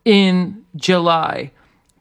in July.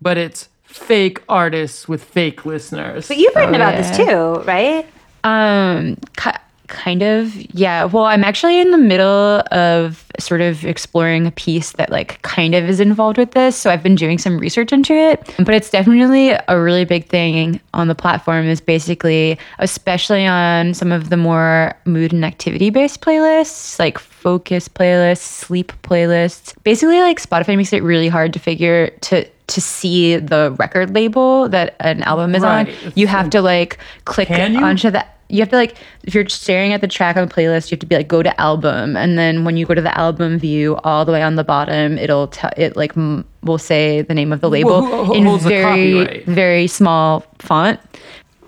But it's fake artists with fake listeners. but you've written about this too right Um, ki- kind of, yeah. Well, I'm actually in the middle of sort of exploring a piece that like kind of is involved with this. So I've been doing some research into it, but it's definitely a really big thing on the platform. Is basically, especially on some of the more mood and activity based playlists, like focus playlists, sleep playlists. Basically, like Spotify makes it really hard to figure to to see the record label that an album is Right. on. You have to like click onto the you have to like if you're staring at the track on the playlist you have to be like go to album. And then when you go to the album view all the way on the bottom it'll tell it like m- will say the name of the label who- who in very very small font.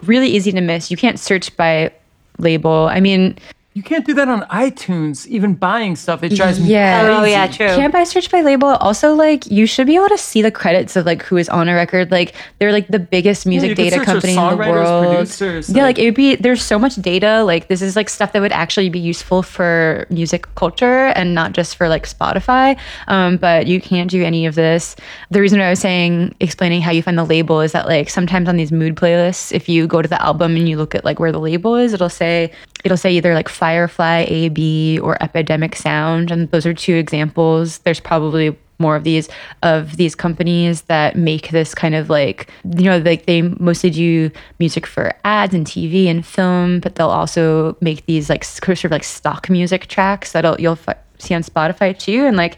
Really easy to miss. You can't search by label. I mean you can't do that on iTunes. Even buying stuff, it drives me Yeah. crazy. Oh, yeah, true. can't buy search by label also like you should be able to see the credits of like who is on a record like they're like the biggest music you could data company in the world producers, yeah like- like it would be there's so much data like this is like stuff that would actually be useful for music culture and not just for like spotify um, but you can't do any of this the reason i was saying explaining how you find the label is that like sometimes on these mood playlists if you go to the album and you look at like where the label is it'll say it'll say either like firefly ab or epidemic sound and those are two examples. There's probably more of these of these companies that make this kind of like you know like they mostly do music for ads and TV and film but they'll also make these like sort of like stock music tracks that you'll fi- see on Spotify too and like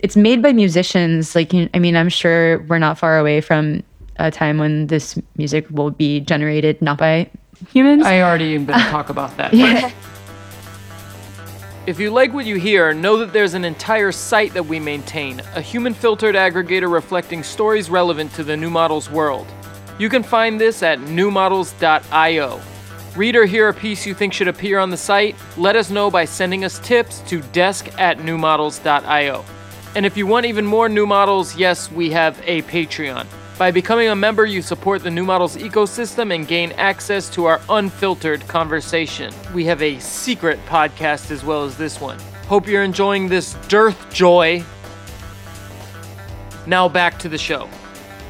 it's made by musicians. Like you- I mean I'm sure we're not far away from a time when this music will be generated not by humans. I already am going to talk about that. but- If you like what you hear, know that there's an entire site that we maintain, a human filtered aggregator reflecting stories relevant to the new models world. You can find this at newmodels.io. Read or hear a piece you think should appear on the site? Let us know by sending us tips to desk at newmodels.io. And if you want even more new models, yes, we have a Patreon. By becoming a member, you support the New Models ecosystem and gain access to our unfiltered conversation. We have a secret podcast as well as this one. Hope you're enjoying this dearth joy. Now back to the show.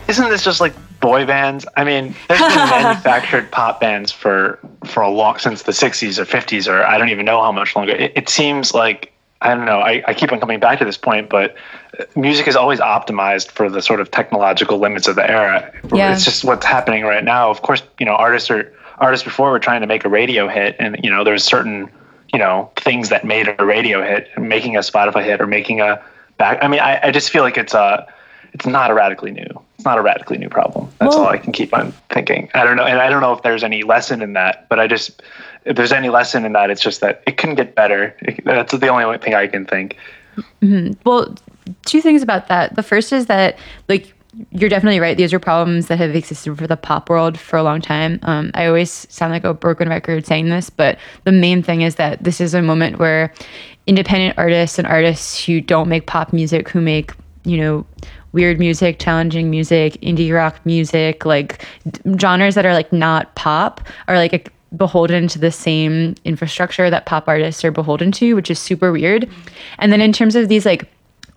Isn't this just like boy bands? I mean, there's been manufactured pop bands for for a long since the 60s or 50s or I don't even know how much longer. It, it seems like I don't know. I, I keep on coming back to this point, but uh, music is always optimized for the sort of technological limits of the era. Yeah. It's just what's happening right now. Of course, you know, artists are artists before were trying to make a radio hit, and you know, there's certain you know things that made a radio hit, making a Spotify hit or making a back. I mean, I, I just feel like it's a it's not a radically new. It's not a radically new problem. That's Well- all I can keep on thinking. I don't know, and I don't know if there's any lesson in that. But I just, if there's any lesson in that, it's just that it couldn't get better. It- that's the only thing I can think. Well, two things about that. The first is that like you're definitely right. These are problems that have existed for the pop world for a long time. Um, I always sound like a broken record saying this, but the main thing is that this is a moment where independent artists and artists who don't make pop music, who make, you know, weird music, challenging music, indie rock music, like genres that are like not pop, are like beholden to the same infrastructure that pop artists are beholden to, which is super weird. And then in terms of these like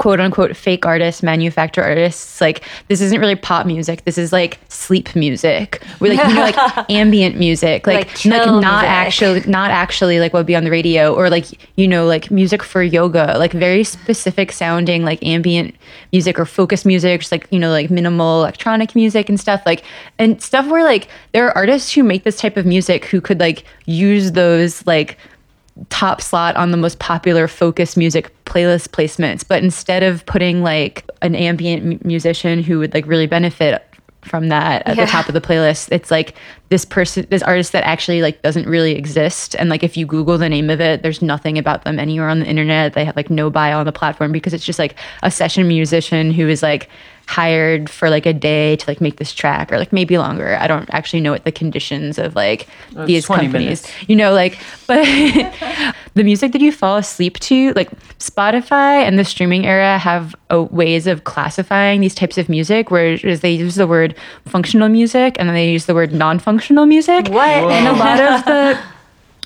quote unquote fake artists, manufacture artists. Like this isn't really pop music. This is like sleep music. We like you know like ambient music, like Like like, not music. actually not actually like what would be on the radio or like you know like music for yoga, like very specific sounding like ambient music or focus music, just like you know like minimal electronic music and stuff like and stuff where like there are artists who make this type of music who could like use those like top slot on the most popular focus music playlist placements but instead of putting like an ambient mu- musician who would like really benefit from that at Yeah. the top of the playlist it's like this person this artist that actually like doesn't really exist and like if you google the name of it there's nothing about them anywhere on the internet they have like no bio on the platform because it's just like a session musician who is like hired for like a day to like make this track or like maybe longer i don't actually know what the conditions of like these companies minutes. you know like but the music that you fall asleep to like spotify and the streaming era have uh, ways of classifying these types of music whereas they use the word functional music and then they use the word non-functional music What? and a lot of the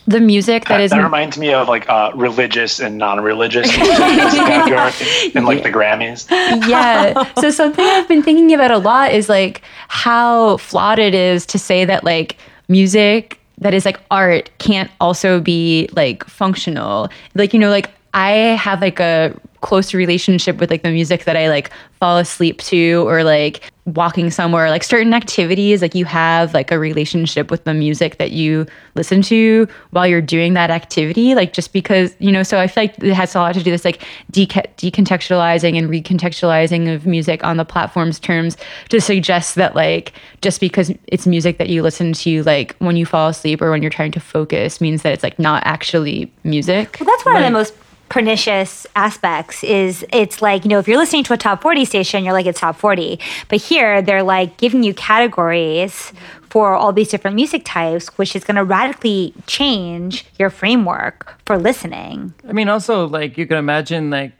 the music that That, is that reminds me of like uh, religious and non-religious music category like the Grammys. yeah. So something I've been thinking about a lot is like how flawed it is to say that like music that is like art can't also be like functional. Like you know like I have like a close relationship with like the music that I like fall asleep to or like walking somewhere like certain activities like you have like a relationship with the music that you listen to while you're doing that activity like just because you know so i feel like it has a lot to do with this like deca- decontextualizing and recontextualizing of music on the platform's terms to suggest that like just because it's music that you listen to like when you fall asleep or when you're trying to focus means that it's like not actually music. Well, that's one of the most pernicious aspects is it's like you know if you're listening to a top 40 station you're like it's top 40 but here they're like giving you categories for all these different music types which is going to radically change your framework for listening I mean, also like you can imagine like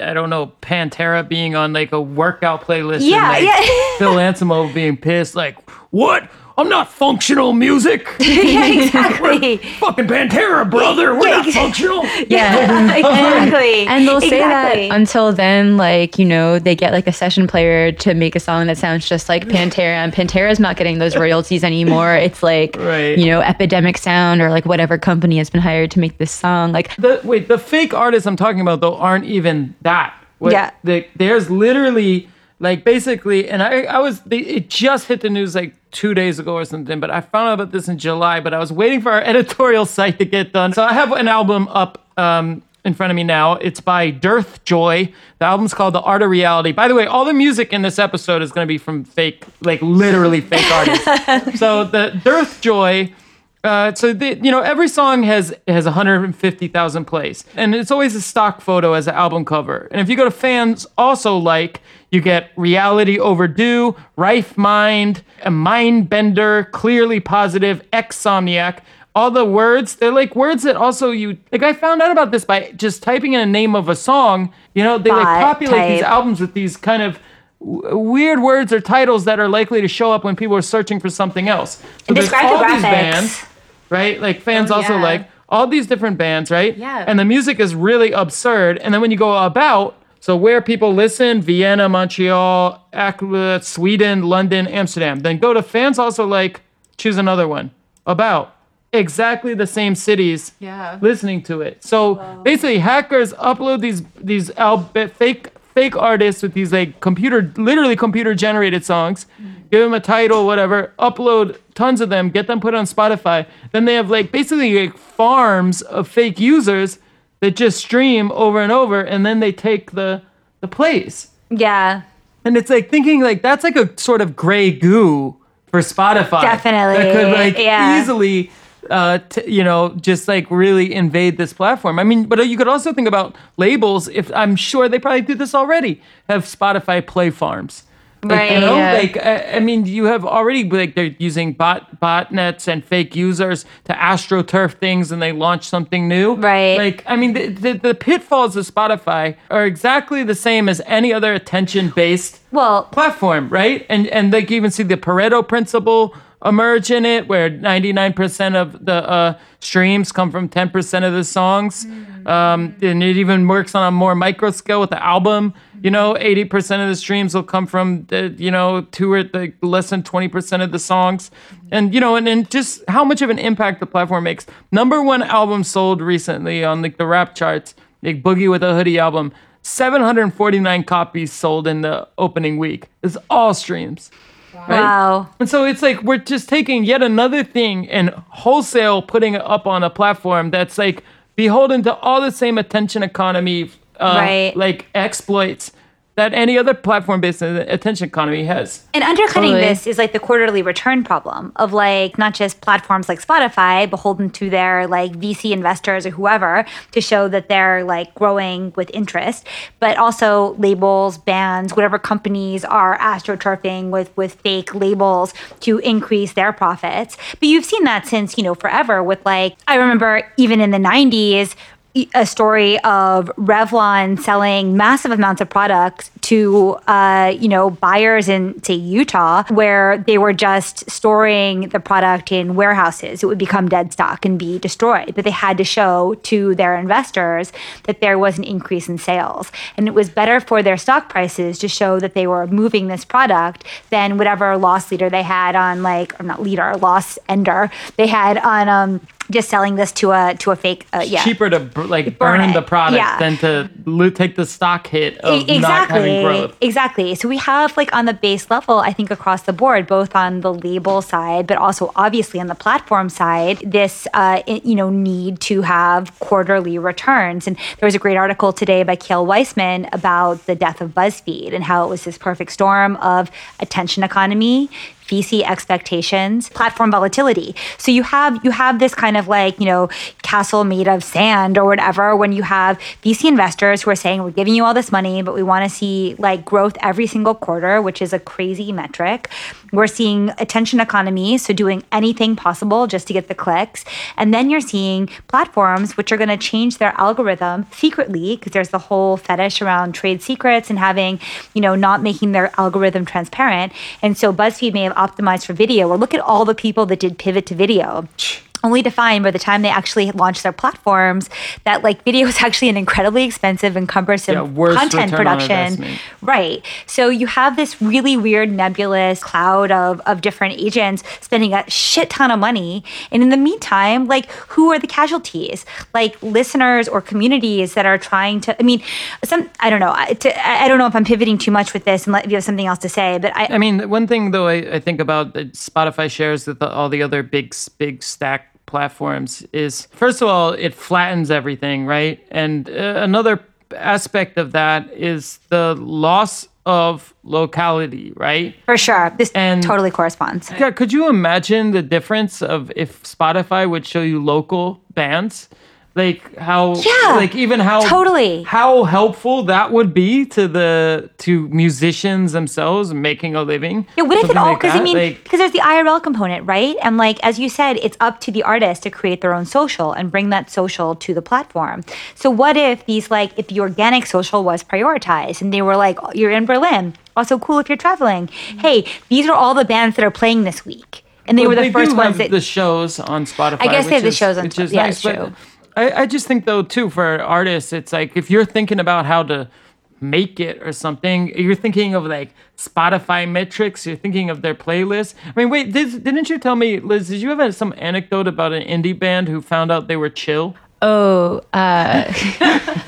I don't know Pantera being on like a workout playlist. Yeah, and, like, yeah. Phil Anselmo being pissed, like, "What? I'm not functional music. yeah exactly Fucking Pantera, brother. We're not functional." yeah exactly and they'll say Exactly. that until then like you know they get like a session player to make a song that sounds just like pantera and pantera's not getting those royalties anymore it's like Right. you know epidemic sound or like whatever company has been hired to make this song like The wait, the fake artists I'm talking about though aren't even that. What- Yeah. the- there's literally like basically, and I I was they, it just hit the news like two days ago or something, but I found out about this in July. But I was waiting for our editorial site to get done, so I have an album up. Um, in front of me now. It's by Dearth Joy. The album's called The Art of Reality. By the way, all the music in this episode is going to be from fake, like literally fake artists. so the Dearth Joy uh, so the, you know every song has has 150,000 plays, and it's always a stock photo as an album cover. And if you go to fans also like, you get reality overdue, rife mind, a mind bender, clearly positive, exomniac. All the words, they're like words that also you like. I found out about this by just typing in a name of a song. You know, they like populate these albums with these kind of weird words or titles that are likely to show up when people are searching for something else. So there's describe the these bands, right? Like fans Oh, also yeah. like all these different bands, right? Yeah. And the music is really absurd. And then when you go about, so where people listen, Vienna, Montreal, Ac- Sweden, London, Amsterdam. Then go to fans also like, choose another one. About exactly the same cities Yeah. listening to it. So basically hackers upload these these al- fake fake artists with these like computer literally computer generated songs mm-hmm. give them a title whatever upload tons of them get them put on spotify. Then they have like basically like farms of fake users that just stream over and over and then they take the the plays yeah. And it's like thinking like that's like a sort of gray goo for Spotify. Definitely, That could like yeah. easily uh t- you know just like really invade this platform. I mean, but you could also think about labels if I'm sure they probably do this already. Have Spotify play farms. Like, you Right. know, Yeah. like I, I mean, you have already like they're using bot botnets and fake users to astroturf things, and they launch something new. Right. Like I mean, the, the, the pitfalls of Spotify are exactly the same as any other attention based Well, platform, right? And and like you even see the Pareto principle emerge in it, where 99% of the uh, streams come from 10% of the songs. Um, and it even works on a more micro scale with the album. You know, 80% of the streams will come from the, you know, two or the less than 20% of the songs. And, you know, and, and just how much of an impact the platform makes. Number one album sold recently on like the rap charts, like Boogie wit da Hoodie album. 749 copies sold in the opening week. It's all streams. Right? wow. And so it's like we're just taking yet another thing and wholesale putting it up on a platform that's like beholden to all the same attention economy uh, Right. like exploits that any other platform based attention economy has. And undercutting Totally. this is like the quarterly return problem of like not just platforms like Spotify beholden to their like VC investors or whoever to show that they're like growing with interest, but also labels, bands, whatever companies are astroturfing with with fake labels to increase their profits. But you've seen that since, you know, forever with like I remember even in the 90s a story of Revlon selling massive amounts of products to, uh, you know, buyers in, say, Utah, where they were just storing the product in warehouses. It would become dead stock and be destroyed. But they had to show to their investors that there was an increase in sales. And it was better for their stock prices to show that they were moving this product than whatever loss leader they had on, like, or not leader, loss ender they had on, um, just selling this to a to a fake uh, yeah Cheaper to like Burn burn, the product Yeah. than to take the stock hit of E- not having growth. Exactly. So we have like on the base level, I think across the board, both on the label side, but also obviously on the platform side, this uh, you know need to have quarterly returns. And there was a great article today by Cale Weissman about the death of BuzzFeed and how it was this perfect storm of attention economy. VC expectations, platform volatility. So you have you have this kind of like you know castle made of sand or whatever. When you have VC investors who are saying we're giving you all this money, but we want to see like growth every single quarter, which is a crazy metric. We're seeing attention economy, so doing anything possible just to get the clicks, and then you're seeing platforms which are going to change their algorithm secretly because there's the whole fetish around trade secrets and having you know not making their algorithm transparent. And so BuzzFeed may have optimized for video. Or look at all the people that did pivot to video. Only to find by the time they actually launched their platforms that like video is actually an incredibly expensive and cumbersome Yeah, content production. Right. So you have this really weird nebulous cloud of, of different agents spending a shit ton of money. And in the meantime, like who are the casualties? Like listeners or communities that are trying to I mean, some I don't know. I, to, I don't know if I'm pivoting too much with this and let if you have something else to say, but I, I mean, one thing though I, I think about that Spotify shares with the, all the other big big stack platforms is first of all it flattens everything, right? And uh, another aspect of that is the loss of locality, right? for sure. This And- totally corresponds. Yeah, could you imagine the difference of if Spotify would show you local bands? Like how Yeah, like even how totally. how helpful that would be to the to musicians themselves making a living. Yeah, what if it all? like Because I that. mean, Like, because there's the IRL component, right? And like as you said, it's up to the artist to create their own social and bring that social to the platform. So what if these like if the organic social was prioritized and they were like, "Oh, you're in Berlin, also cool if you're traveling. Mm-hmm. Hey, these are all the bands that are playing this week, and they Well, were the first do ones that. the shows on Spotify. I guess they have the shows on which Spo- yeah, nice, true. I, I just think though too for artists, it's like if you're thinking about how to make it or something, you're thinking of like Spotify metrics. You're thinking of their playlist. I mean, wait, did, didn't you tell me, Liz? Did you have some anecdote about an indie band who found out they were chill? Oh, uh,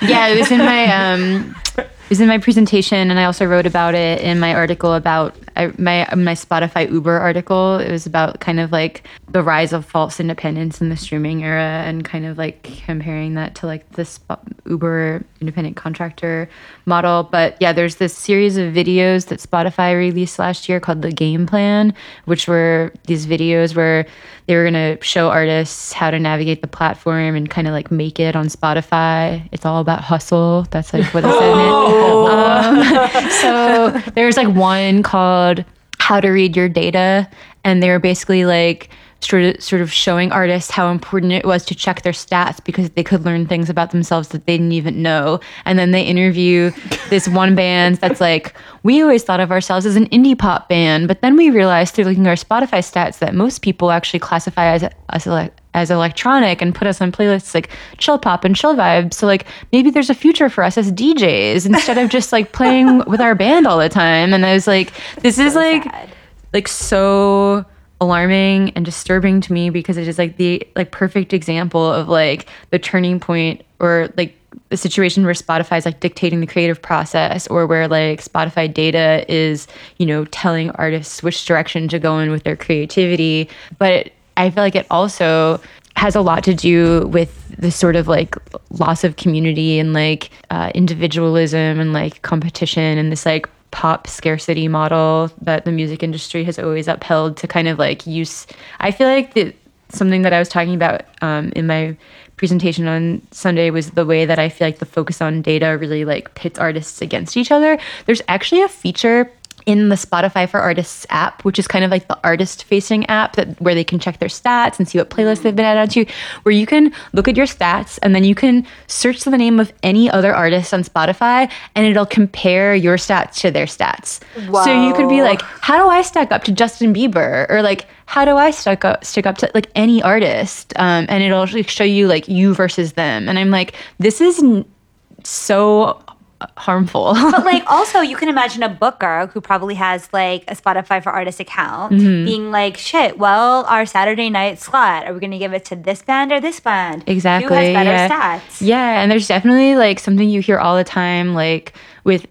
yeah, it was in my um, it was in my presentation, and I also wrote about it in my article about I, my my Spotify Uber article. It was about kind of like the rise of false independence in the streaming era, and kind of like comparing that to like this Uber independent contractor model. But yeah, there's this series of videos that Spotify released last year called the Game Plan, which were these videos where they were gonna show artists how to navigate the platform and kind of like make it on Spotify. It's all about hustle. That's like what it said. in it. Um, so there's like one called How to Read Your Data, and they were basically like sort of sort of showing artists how important it was to check their stats because they could learn things about themselves that they didn't even know. And then they interview this one band that's like, we always thought of ourselves as an indie pop band, but then we realized through looking at our Spotify stats that most people actually classify as as ele- as electronic and put us on playlists like chill pop and chill vibes. So like maybe there's a future for us as DJs instead of just like playing with our band all the time. And I was like, this is like sad. like so alarming and disturbing to me because it is like the like perfect example of like the turning point or like the situation where Spotify is like dictating the creative process or where like Spotify data is, you know, telling artists which direction to go in with their creativity. But I feel like it also has a lot to do with the sort of like loss of community and like uh, individualism and like competition and this like pop scarcity model that the music industry has always upheld to kind of like use. I feel like the something that I was talking about um, in my presentation on Sunday was the way that I feel like the focus on data really like pits artists against each other. There's actually a feature in the Spotify for Artists app, which is kind of like the artist facing app that where they can check their stats and see what playlists they've been added to, where you can look at your stats and then you can search the name of any other artist on Spotify and it'll compare your stats to their stats. So you could be like, how do I stack up to Justin Bieber? Or like, how do I stick up stick up to like any artist? Um, and it'll show you like you versus them. And I'm like, this is n- so harmful. But like also you can imagine a booker who probably has like a Spotify for Artists account Mm-hmm. being like, shit, well, our Saturday night slot, are we gonna give it to this band or this band? Exactly. Who has better yeah. stats? Yeah, and there's definitely like something you hear all the time, like with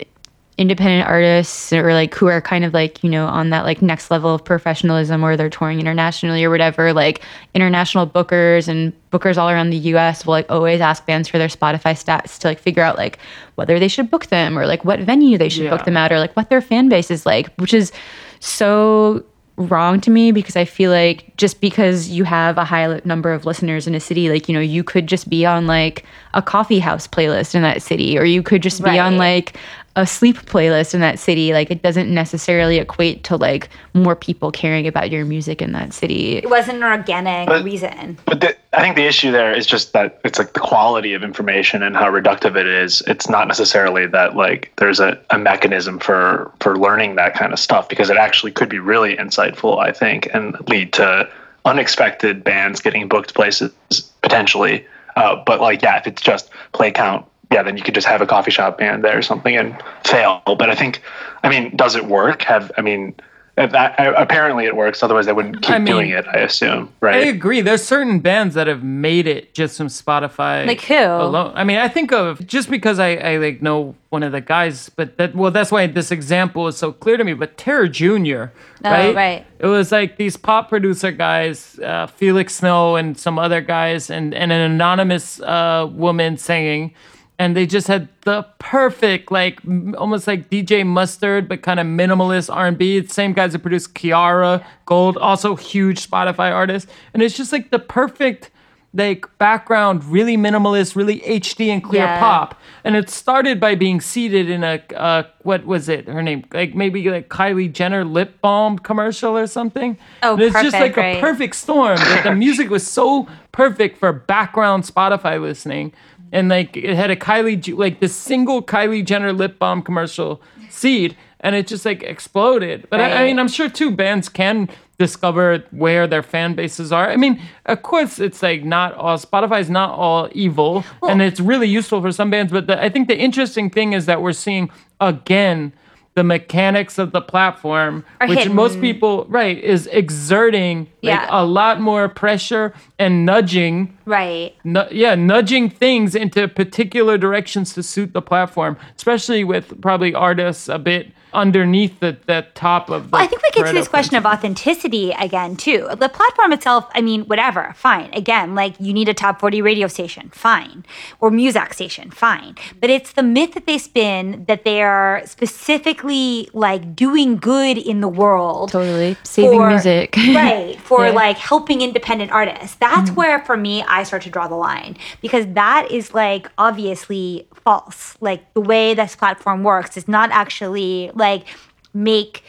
independent artists or like who are kind of like you know on that like next level of professionalism or they're touring internationally or whatever like international bookers and bookers all around the US will like always ask bands for their Spotify stats to like figure out like whether they should book them or like what venue they should book them at or like what their fan base is like which is so wrong to me because I feel like just because you have a high number of listeners in a city, like, you know, you could just be on like a coffee house playlist in that city, or you could just be on like a sleep playlist in that city. Like, it doesn't necessarily equate to like more people caring about your music in that city. It wasn't an organic But- reason. But the, I think the issue there is just that it's like the quality of information and how reductive it is. It's not necessarily that like there's a, a mechanism for for learning that kind of stuff because it actually could be really insightful, I think, and lead to unexpected bands getting booked places potentially. Uh, but like, yeah, if it's just play count, yeah, then you could just have a coffee shop band there or something and fail. But I think, I mean, does it work? Have I mean, that apparently it works. Otherwise, they wouldn't keep I mean, doing it. I assume, right? I agree. There's certain bands that have made it just from Spotify. Like who? Alone. I mean, I think of just because I, I like know one of the guys, but that well, that's why this example is so clear to me. But Terror Jr. right? right. It was like these pop producer guys, uh, Felix Snow and some other guys, and and an anonymous uh, woman singing. And they just had the perfect, like m- almost like DJ Mustard, but kind of minimalist R&B. The Same guys that produced Kiiara Gold, also huge Spotify artist. And it's just like the perfect, like background, really minimalist, really HD and clear Yeah. pop. And it started by being seated in a uh, what was it? Her name, like maybe like Kylie Jenner lip balm commercial or something. Oh, And it's just like right. a perfect storm. Like, the music was so perfect for background Spotify listening, and like it had a Kylie like this single Kylie Jenner lip balm commercial seed, and it just like exploded. But I, I mean, I'm sure too bands can discover where their fan bases are. I mean, of course, it's like not all Spotify is not all evil, and it's really useful for some bands. But the, I think the interesting thing is that we're seeing again the mechanics of the platform, Are which hidden. most people right is exerting like Yeah. a lot more pressure and nudging Right. nu- yeah, nudging things into particular directions to suit the platform, especially with probably artists a bit underneath the that top of the Well, I think we get to this question of authenticity again too. The platform itself, I mean, whatever, fine. Again, like you need a top 40 radio station, fine. Or music station, fine. But it's the myth that they spin that they are specifically like doing good in the world. Totally. Saving music. right. For Yeah. like helping independent artists. That's mm-hmm. where for me I start to draw the line. Because that is like obviously false. Like the way this platform works is not actually like make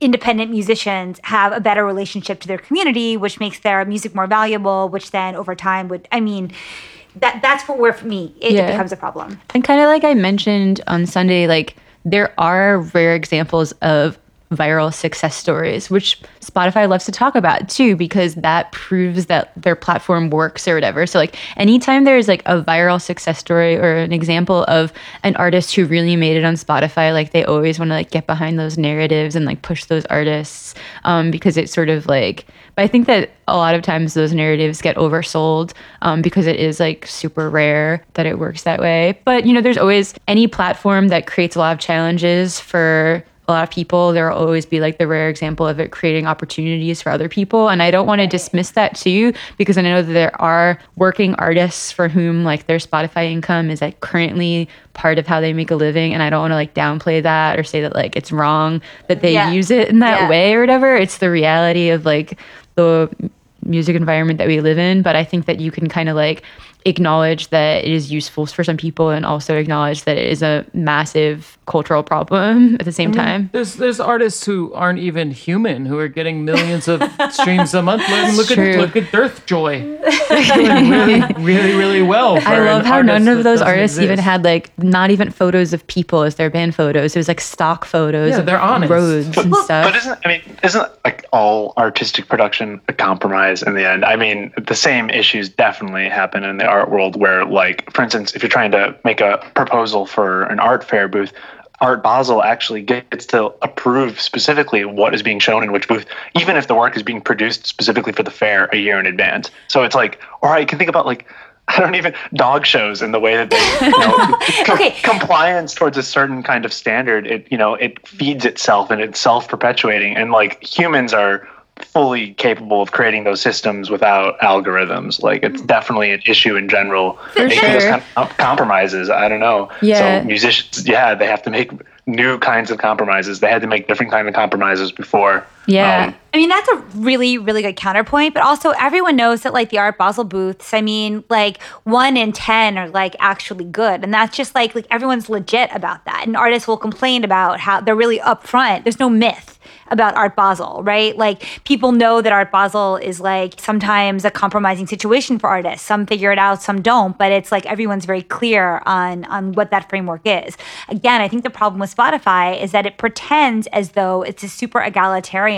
independent musicians have a better relationship to their community, which makes their music more valuable, which then over time would, I mean, that that's for where for me it, it becomes a problem. And kind of like I mentioned on Sunday, like there are rare examples of viral success stories, which Spotify loves to talk about too, because that proves that their platform works or whatever. So, like, anytime there's like a viral success story or an example of an artist who really made it on Spotify, like, they always want to like get behind those narratives and like push those artists um, because it's sort of like, but I think that a lot of times those narratives get oversold um, because it is like super rare that it works that way. But you know, there's always any platform that creates a lot of challenges for a lot of people. There will always be like the rare example of it creating opportunities for other people. And I don't want to dismiss that too because I know that there are working artists for whom like their Spotify income is like currently part of how they make a living. And I don't want to like downplay that or say that like it's wrong that they Yeah. use it in that Yeah. way or whatever. It's the reality of like the music environment that we live in. But I think that you can kind of like acknowledge that it is useful for some people and also acknowledge that it is a massive cultural problem at the same time. There's there's artists who aren't even human who are getting millions of streams a month. Look, look True. at look at Dearth Joy, doing really really really well. for I love how none of those doesn't artists even had like not even photos of people as their band photos. It was like stock photos Yeah, of they're honest. roads and stuff. But isn't I mean isn't like all artistic production a compromise in the end? I mean, the same issues definitely happen in the art world where like for instance, if you're trying to make a proposal for an art fair booth, Art Basel actually gets to approve specifically what is being shown in which booth, even if the work is being produced specifically for the fair a year in advance. So it's like, or I can think about like, I don't even dog shows and the way that they, you know, com- compliance towards a certain kind of standard. It, you know, it feeds itself and it's self perpetuating. And like humans are fully capable of creating those systems without algorithms. Like it's mm. definitely an issue in general. Making those kind of compromises. I don't know. Yeah. So musicians, yeah, they have to make new kinds of compromises. They had to make different kind of compromises before. Yeah. Um, I mean, that's a really, really good counterpoint. But also, everyone knows that, like, the Art Basel booths, I mean, like, one in 10 are, like, actually good. And that's just like, like, everyone's legit about that. And artists will complain about how they're really upfront. There's no myth about Art Basel, right? Like, people know that Art Basel is, like, sometimes a compromising situation for artists. Some figure it out, some don't. But it's like everyone's very clear on, on what that framework is. Again, I think the problem with Spotify is that it pretends as though it's a super egalitarian,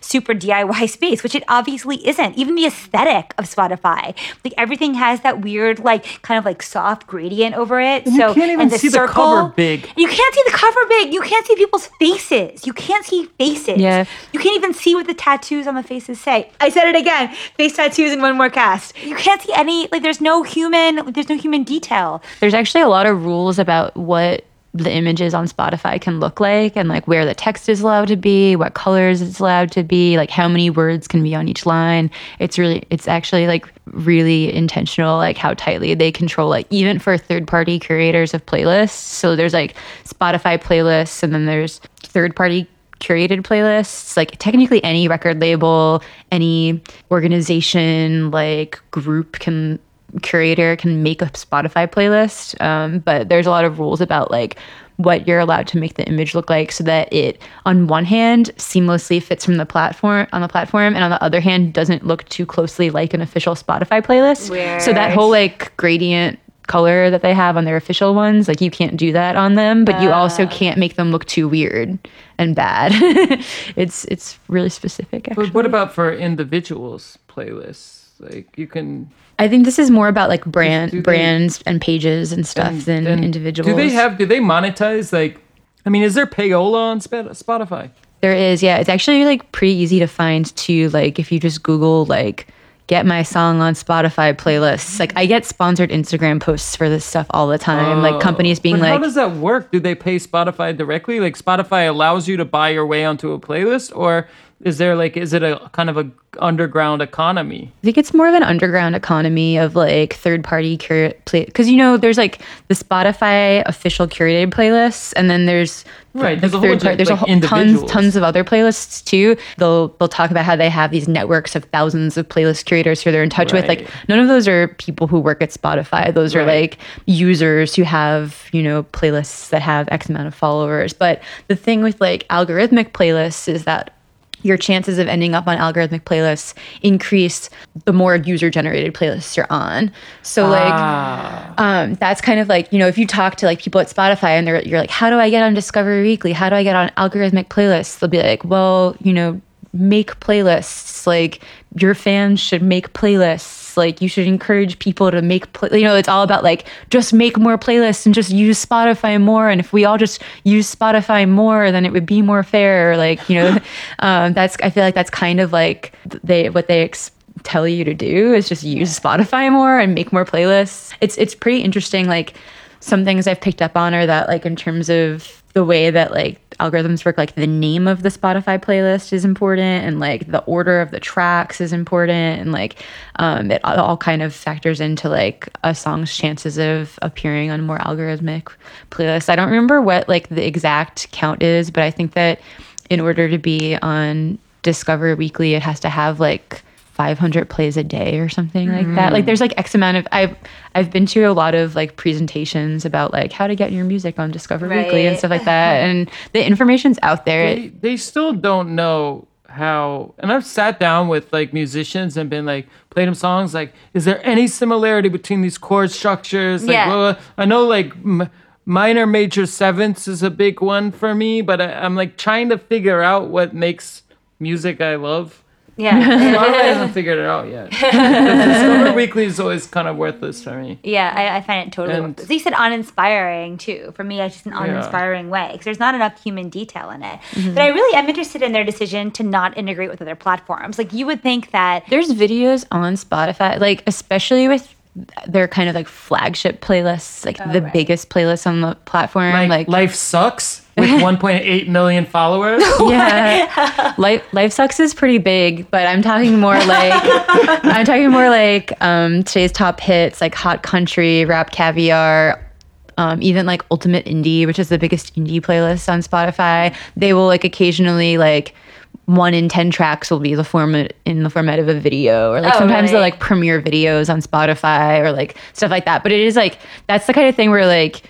super DIY space, which it obviously isn't. Even the aesthetic of Spotify, like everything has that weird, like kind of like soft gradient over it. And you so can't even and the see the cover big. You can't see the cover big. You can't see people's faces. You can't see faces. Yeah. You can't even see what the tattoos on the faces say. I said it again. Face tattoos in one more cast. You can't see any. Like there's no human. There's no human detail. There's actually a lot of rules about what the images on Spotify can look like and like where the text is allowed to be, what colors it's allowed to be, like how many words can be on each line. It's really it's actually like really intentional like how tightly they control like even for third party curators of playlists. So there's like Spotify playlists and then there's third party curated playlists like technically any record label any organization like group can curator can make a spotify playlist um, but there's a lot of rules about like what you're allowed to make the image look like so that it on one hand seamlessly fits from the platform on the platform and on the other hand doesn't look too closely like an official spotify playlist so that whole like gradient color that they have on their official ones like you can't do that on them but you also can't make them look too weird and bad it's it's really specific actually. But what about for individuals playlists? Like you can i think this is more about like brand Do brands and pages and stuff than and individuals Do they have? Do they monetize? Like, I mean, is there payola on Spotify? There is, yeah. It's actually like pretty easy to find too. Like if you just Google like get my song on Spotify playlists. Like I get sponsored Instagram posts for this stuff all the time. like oh. companies being like how does that work? Do they pay Spotify directly? Like Spotify allows you to buy your way onto a playlist, or is there like is it a kind of a underground economy? I think it's more of an underground economy of like third party curate play because you know there's like the Spotify official curated playlists and then there's Right, the there's a whole there's a whole, tons tons of other playlists too. They'll they'll talk about how they have these networks of thousands of playlist curators who they're in touch with. Like none of those are people who work at Spotify. Those are Right. like users who have you know playlists that have X amount of followers. But the thing with like algorithmic playlists is that your chances of ending up on algorithmic playlists increase the more user generated playlists you're on. So like Ah, um, that's kind of like you know if you talk to like people at Spotify and they're you're like how do I get on Discovery Weekly? How do I get on algorithmic playlists? They'll be like, well, you know, make playlists. Like your fans should make playlists. Like you should encourage people to make play- you know it's all about like just make more playlists and just use Spotify more. And if we all just use Spotify more, then it would be more fair. Like you know, um, that's I feel like that's kind of like they what they. Ex- tell you to do is just use Spotify more and make more playlists. It's it's pretty interesting. Like some things I've picked up on are that like in terms of the way that like algorithms work, like the name of the Spotify playlist is important and like the order of the tracks is important and like um, it all kind of factors into like a song's chances of appearing on more algorithmic playlists. I don't remember what like the exact count is, but I think that in order to be on Discover Weekly, it has to have like 500 plays a day or something like that. Like mm. there's like X amount of I've I've been to a lot of like presentations about like how to get your music on Discover Weekly and stuff like that and the information's out there. they, they still don't know how and i've sat down with like musicians and been like played them songs like is there any similarity between these chord structures like Yeah. blah. i know like m- minor major sevenths is a big one for me but I, i'm like trying to figure out what makes music i love Yeah. Spotify hasn't figured it out yet. Discover Weekly is always kind of worthless for me. Yeah, I, I find it totally. And- worthless. You said uninspiring too. For me, it's just an uninspiring way because there's not enough human detail in it. Mm-hmm. But I really am interested in their decision to not integrate with other platforms. Like you would think that. There's videos on Spotify, like especially with their kind of like flagship playlists, like the right. biggest playlists on the platform. Like, like Life Sucks with 1.8 million followers. yeah life life sucks is pretty big but i'm talking more like i'm talking more like um today's top hits like hot country rap caviar um, even like ultimate indie which is the biggest indie playlist on spotify they will like occasionally like one in ten tracks will be the format in the format of a video or like Oh, sometimes they'll like premiere videos on spotify or like stuff like that. But it is like that's the kind of thing where like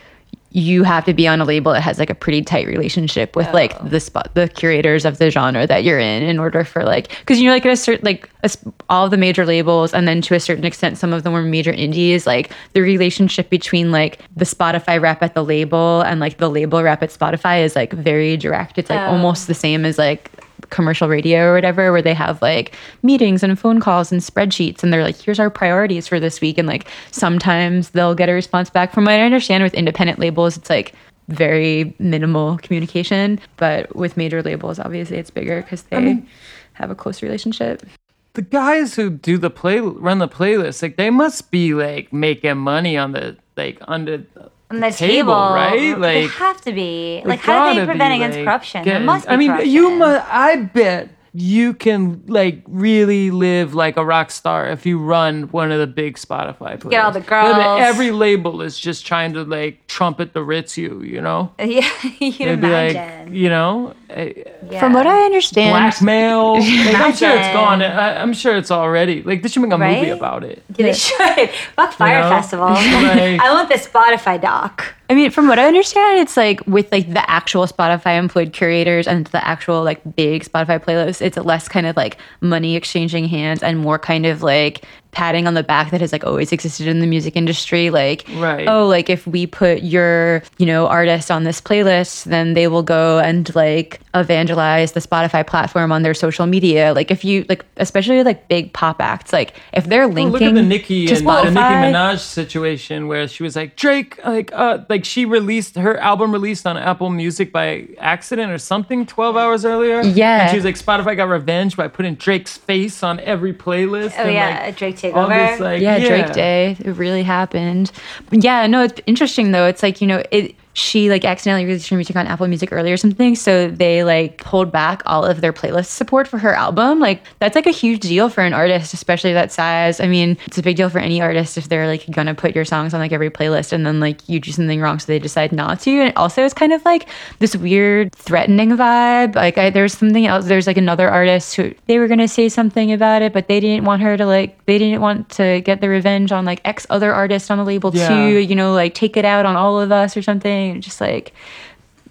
you have to be on a label that has like a pretty tight relationship with like oh. the spot the curators of the genre that you're in in order for like because you know like at a certain like a all of the major labels and then to a certain extent some of the more major indies like the relationship between like the spotify rep at the label and like the label rep at spotify is like very direct. It's like oh. almost the same as like commercial radio or whatever where they have like meetings and phone calls and spreadsheets and they're like here's our priorities for this week and like sometimes they'll get a response back. From what i understand with independent labels it's like very minimal communication but with major labels obviously it's bigger because they have a close relationship. The guys who do the play run the playlist, like they must be like making money on the like under On the table, table, right? they Like have to be. Like, how do they be, prevent against like, corruption? there must be I mean, corruption. you must. I bet you can like really live like a rock star if you run one of the big Spotify playlists. Get all the girls. Every label is just trying to like trumpet the Ritz you, you know. Yeah, you be like, imagine. you know, Yeah. from what i understand blackmail. Like, I'm sure it's Imagine. gone. I, I'm sure it's already like they should make a movie about it. They should. Fuck Fyre know? Festival. Like- I want the Spotify doc. I mean, from what I understand, it's like with like the actual Spotify employed curators and the actual like big Spotify playlists, it's less kind of like money exchanging hands and more kind of like patting on the back that has like always existed in the music industry like Right. oh like if we put your you know artist on this playlist then they will go and like evangelize the spotify platform on their social media like if you like especially like big pop acts like if they're Well, linking look at the Nicki to and the Nicki Spotify- Minaj situation where she was like Drake, like uh, like she released her album released on Apple Music by accident or something twelve hours earlier. Yeah. and she was like Spotify got revenge by putting Drake's face on every playlist. Oh and, yeah, like, Drake all takeover. this, like, yeah, Drake Day. It really happened. But yeah, no, it's interesting though. It's like, you know, it she like accidentally released her music on Apple Music earlier or something. So they like pulled back all of their playlist support for her album. Like that's like a huge deal for an artist, especially that size. I mean, it's a big deal for any artist if they're like gonna put your songs on like every playlist and then like you do something wrong so they decide not to. And also it's kind of like this weird threatening vibe. Like I, there's something else. There's like another artist who they were gonna say something about it, but they didn't want her to like they didn't want to get the revenge on like X other artist on the label Yeah. too. You know, like take it out on all of us or something. Just like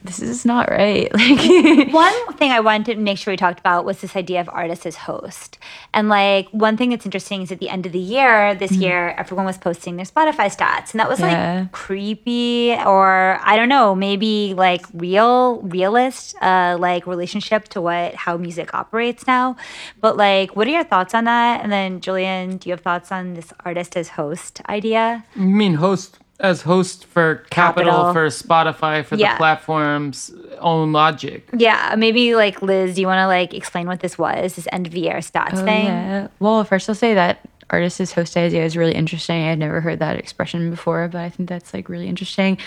this is not right. Like One thing I wanted to make sure we talked about was this idea of artist as host. And like one thing that's interesting is at the end of the year, this year, everyone was posting their Spotify stats. And that was Yeah. like creepy or I don't know, maybe like real, realist, uh, like relationship to what how music operates now. But like what are your thoughts on that? And then Julian, do you have thoughts on this artist as host idea? You mean host as host for Capital, Capital. for Spotify for Yeah. the platform's own logic? Yeah, maybe like Liz, do you want to like explain what this was, this end of the year stats thing? Oh, Yeah. Well, first I'll say that artist as host idea is really interesting. I had never heard that expression before, but I think that's like really interesting.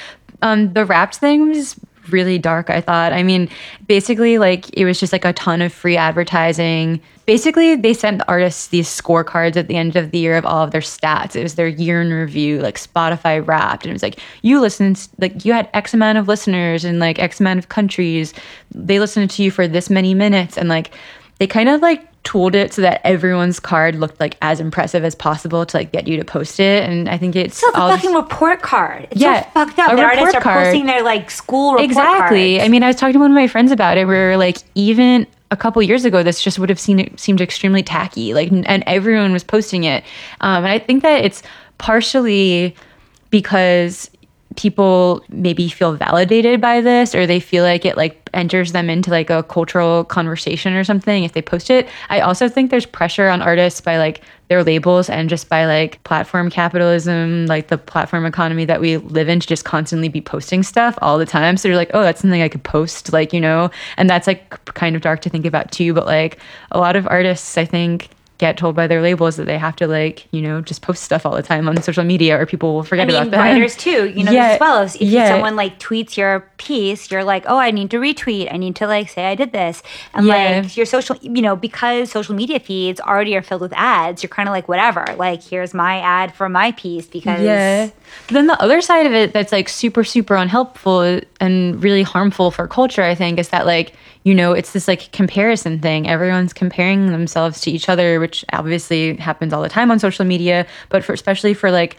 Um, the wrapped thing was really dark, I thought. I mean, basically like it was just like a ton of free advertising. Basically, they sent the artists these scorecards at the end of the year of all of their stats. It was their year in review, like Spotify wrapped. And it was like, you listened, like you had X amount of listeners in like X amount of countries. They listened to you for this many minutes. And like, they kind of like tooled it so that everyone's card looked like as impressive as possible to like get you to post it. And I think it's It's a fucking report card. It's Yeah, so fucked up. that artists report are card. posting their like school report exactly. cards. I mean, I was talking to one of my friends about it. Where like even a couple years ago, this just would have seen seemed extremely tacky. Like, and everyone was posting it. Um, and I think that it's partially because people maybe feel validated by this or they feel like it like enters them into like a cultural conversation or something if they post it. I also think there's pressure on artists by like their labels and just by like platform capitalism like the platform economy that we live in to just constantly be posting stuff all the time. So you're like oh that's something i could post like you know? And that's like kind of dark to think about too but like a lot of artists i think get told by their labels that they have to like you know just post stuff all the time on social media or people will forget I mean, about that writers too. You know Yeah, as well. If yeah. someone like tweets your piece, you're like, oh, I need to retweet. I need to like say I did this, and Yeah. like your social, you know, because social media feeds already are filled with ads. You're kind of like, whatever. Like, here's my ad for my piece because Yeah. But then the other side of it that's like super, super unhelpful and really harmful for culture, I think, is that like, you know, it's this like comparison thing. Everyone's comparing themselves to each other, which obviously happens all the time on social media, but for especially for like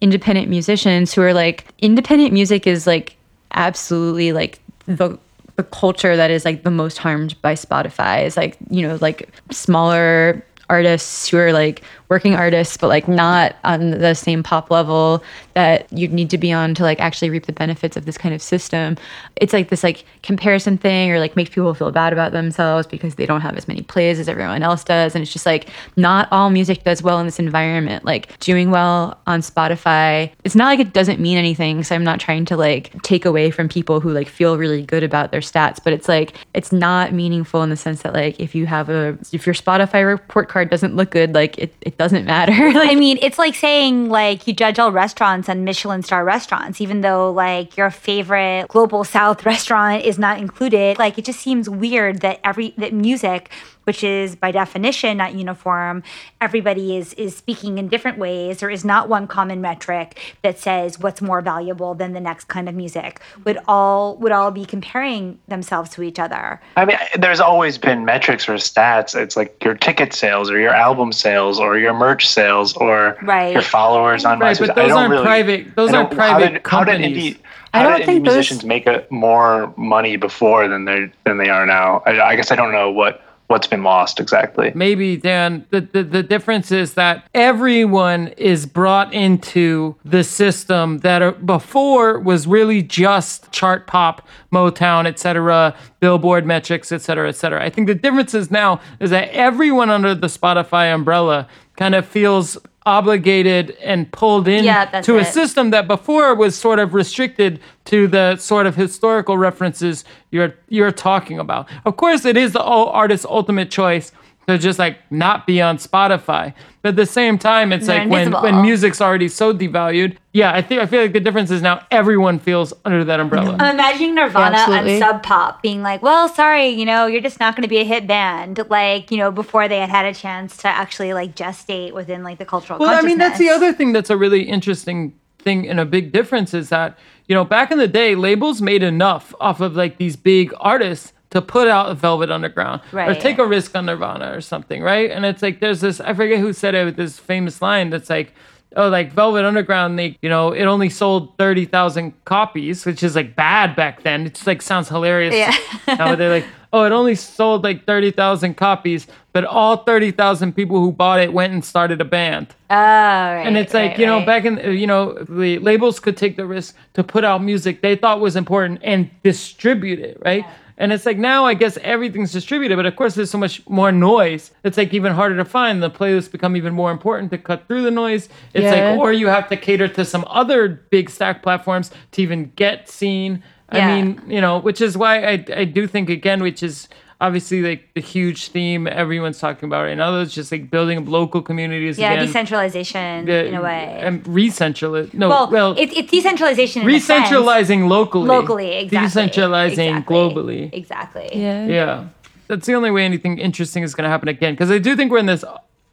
independent musicians who are like independent music is like absolutely like the the culture that is like the most harmed by Spotify is like, you know, like smaller artists who are like working artists but like not on the same pop level that you'd need to be on to like actually reap the benefits of this kind of system. It's like this like comparison thing or like makes people feel bad about themselves because they don't have as many plays as everyone else does. And it's just like not all music does well in this environment. Like doing well on spotify it's not like it doesn't mean anything so i'm not trying to like take away from people who like feel really good about their stats but it's like it's not meaningful in the sense that like if you have a if your spotify report card doesn't look good like it, it doesn't matter like I mean, it's like saying like you judge all restaurants on Michelin star restaurants, even though like your favorite global south restaurant is not included. Like it just seems weird that every that music, which is by definition not uniform, everybody is is speaking in different ways. There is not one common metric that says what's more valuable than the next kind of music. Would all would all be comparing themselves to each other. I mean, there's always been metrics or stats. It's like your ticket sales or your album sales or your merch sales or Right. your followers on Right, MySpace. but those aren't really, private- those aren't don't- how private did- how did companies. indie- I How don't did think indie those- musicians make a, more money before than they than they are now? I, I guess I don't know what what's been lost exactly. Maybe Dan, the, the the difference is that everyone is brought into the system that before was really just chart pop, Motown, etc., Billboard metrics, etc., etc. I think the difference is now is that everyone under the Spotify umbrella kind of feels obligated and pulled in Yeah, to a system that before was sort of restricted to the sort of historical references you're you're talking about. Of course, it is the artist's ultimate choice to just like not be on Spotify. But at the same time, it's They're like when, invisible. when music's already so devalued. Yeah, I think I feel like the difference is now everyone feels under that umbrella. I'm imagining Nirvana Yeah, and absolutely. Sub Pop being like, well, sorry, you know, you're just not going to be a hit band. Like, you know, before they had had a chance to actually like gestate within like the cultural Well, I mean, that's the consciousness. other thing that's a really interesting thing and a big difference is that, you know, back in the day, labels made enough off of like these big artists to put out Velvet Underground or take a risk on Nirvana or something, right? And it's like there's this, I forget who said it with this famous line that's like, oh, like Velvet Underground, they, you know, it only sold 30,000 copies, which is like bad back then. It just like sounds hilarious. Yeah. now they're like, oh, it only sold like 30,000 copies, but all 30,000 people who bought it went and started a band. Oh, right. And it's like, right, you know, right. back in, you know, the labels could take the risk to put out music they thought was important and distribute it, right? And it's like now I guess everything's distributed, but of course there's so much more noise. It's like even harder to find. The playlists become even more important to cut through the noise. It's Yeah. like, or you have to cater to some other big stack platforms to even get seen. Yeah. I mean, you know, which is why I, I do think again, which is obviously like the huge theme everyone's talking about right now. It's just like building up local communities yeah, again. decentralization Yeah, in a way. And re-centralize. No, well, well, it's, it's decentralization in a sense. re-centralizing locally. locally, exactly. Decentralizing exactly, globally. Exactly. Yeah. Yeah. That's the only way anything interesting is going to happen again. Because I do think we're in this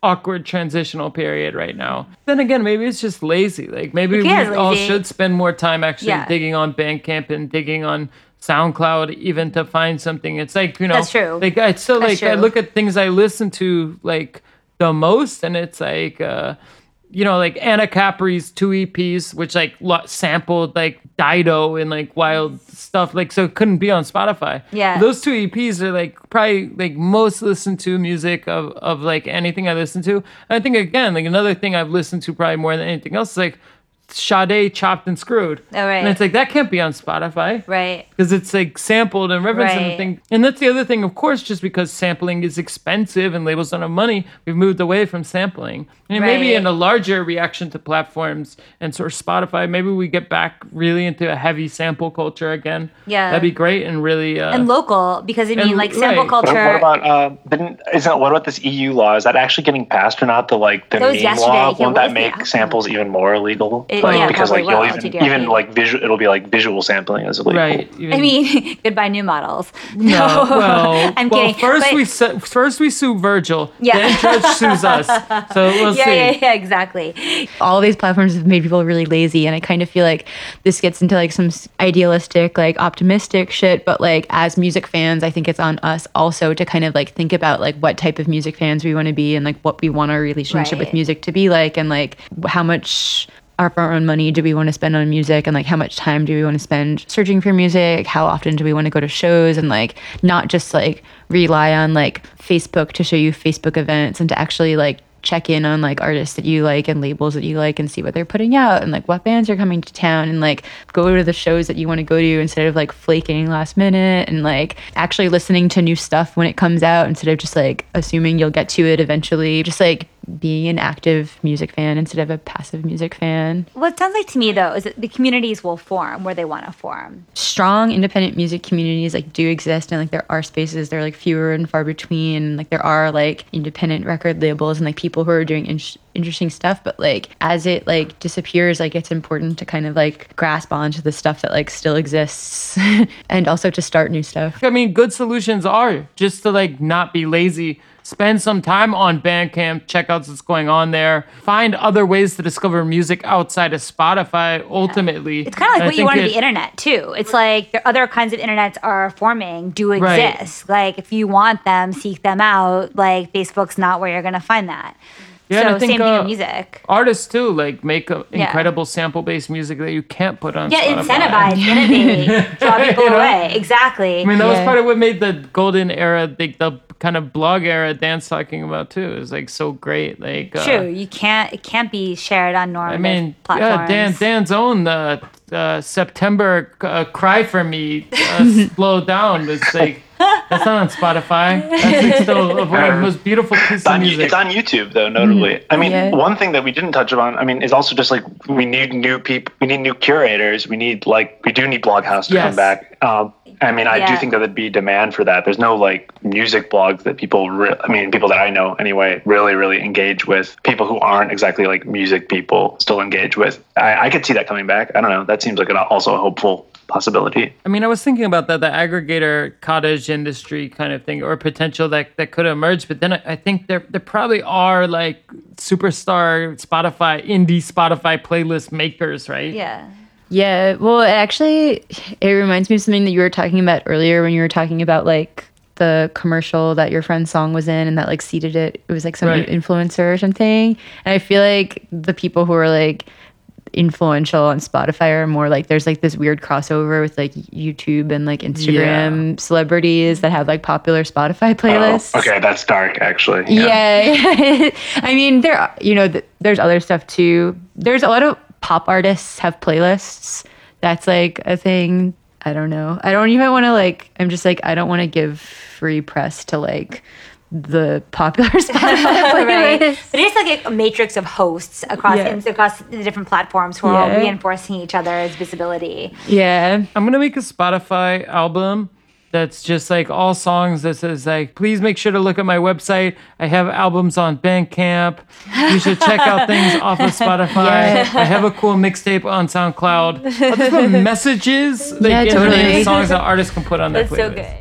awkward transitional period right now. Then again, maybe it's just lazy. Like maybe we cares, all should spend more time actually Yeah. digging on Bandcamp and digging on SoundCloud even to find something. It's like, you know, That's true. Like I still That's like I look at things I listen to like the most and it's like uh you know, like Anna Capri's two EPs, which like lo- sampled like Dido and like wild stuff, like so it couldn't be on Spotify. Yeah. those two EPs are like probably like most listened to music of of like anything I listen to. And I think again, like another thing I've listened to probably more than anything else is like Sade chopped and screwed. Oh, right. And it's like that can't be on Spotify Right. because it's like sampled and referenced and Right. thing. And that's the other thing, of course, just because sampling is expensive and labels don't have money, we've moved away from sampling. And maybe in a larger reaction to platforms and sort of Spotify, maybe we get back really into a heavy sample culture again. Yeah. that'd be great and really. Uh, And local, because I mean, And- like sample right. What, culture. what about uh, didn't, isn't what about this EU law? Is that actually getting passed or not? The like the That was meme yesterday. law Yeah, won't that make samples even more illegal? It- like yeah, because like you'll will, even GDPR. even like visual it'll be like visual sampling as illegal. right. I even- mean, goodbye new models. No, well, I'm well, kidding. First but- we su- first we sue Virgil. Yeah. Then Judge sues us. So we'll yeah, see. yeah, yeah, exactly. all these platforms have made people really lazy and i kind of feel like this gets into like some idealistic like optimistic shit but like as music fans i think it's on us also to kind of like think about like what type of music fans we want to be and like what we want our relationship Right. with music to be like and like how much our own money do we want to spend on music? And like how much time do we want to spend searching for music? How often do we want to go to shows? And like not just like rely on like facebook to show you facebook events and to actually like check in on like artists that you like and labels that you like and see what they're putting out and like what bands are coming to town and like go to the shows that you want to go to instead of like flaking last minute and like actually listening to new stuff when it comes out instead of just like assuming you'll get to it eventually. Just like being an active music fan instead of a passive music fan What it sounds like to me, though, is that the communities will form where they want to form. strong independent music communities like do exist and like there are spaces they're like fewer and far between like there are like independent record labels and like people who are doing in- interesting stuff but like as it like disappears like it's important to kind of like grasp onto the stuff that like still exists and also to start new stuff I mean, good solutions are just to like not be lazy. Spend some time on Bandcamp, check out what's going on there. Find other ways to discover music outside of Spotify. Ultimately, It's kind of And like what you want to it- be internet too. It's like other kinds of internets are forming, do Right. exist. Like if you want them, seek them out. Like Facebook's not where you're going to find that. Yeah, so I think, same thing uh, with music. Artists too, like make a Yeah. incredible sample-based music that you can't put on. Yeah, Spotify. incentivize, innovate, draw people You know? away. Exactly. I mean, that was part of what made the golden era, the, the kind of blog era Dan's talking about too. It was like so great. Like uh, True, you can't. It can't be shared on normal. I mean, platforms. yeah, Dan, Dan's own uh, uh, September uh, "Cry for Me" uh, "Slow Down" It's like that's not on Spotify. That's still one of the most beautiful pieces It's of on, music. it's on YouTube though, notably. I mean, Yeah. one thing that we didn't touch upon, I mean, is also just like we need new people, we need new curators, we need like we do need Bloghouse to Yes. come back. Um, I mean, I do think that there'd be demand for that. There's no like music blogs that people, re- I mean, people that I know anyway, really, really engage with. People who aren't exactly like music people still engage with. I, I could see that coming back. I don't know. That seems like an, also a hopeful possibility. I mean, I was thinking about that, the aggregator cottage industry kind of thing, or potential that, that could emerge. But then I, I think there there probably are like superstar Spotify, indie Spotify playlist makers, right? yeah. Yeah, well, actually, it reminds me of something that you were talking about earlier when you were talking about like the commercial that your friend's song was in and that like seeded it. It was like some Right. influencer or something. And I feel like the people who are like influential on Spotify are more like there's like this weird crossover with like YouTube and like Instagram celebrities that have like popular Spotify playlists. Oh, okay, that's dark actually. Yeah. I mean, there, are- you know, th- there's other stuff too. There's a lot of pop artists have playlists. That's like a thing. I don't know. I don't even want to like, I'm just like, I don't want to give free press to like the popular Spotify right. But it's like a matrix of hosts across Yeah. across the different platforms who are all reinforcing each other's visibility. Yeah. I'm gonna make a Spotify album that's just like all songs that says like, please make sure to look at my website. I have albums on Bandcamp. You should check out things off of Spotify. I have a cool mixtape on SoundCloud. I'll just put messages like, Yeah, totally. the songs that artists can put on their That's so playlist. good.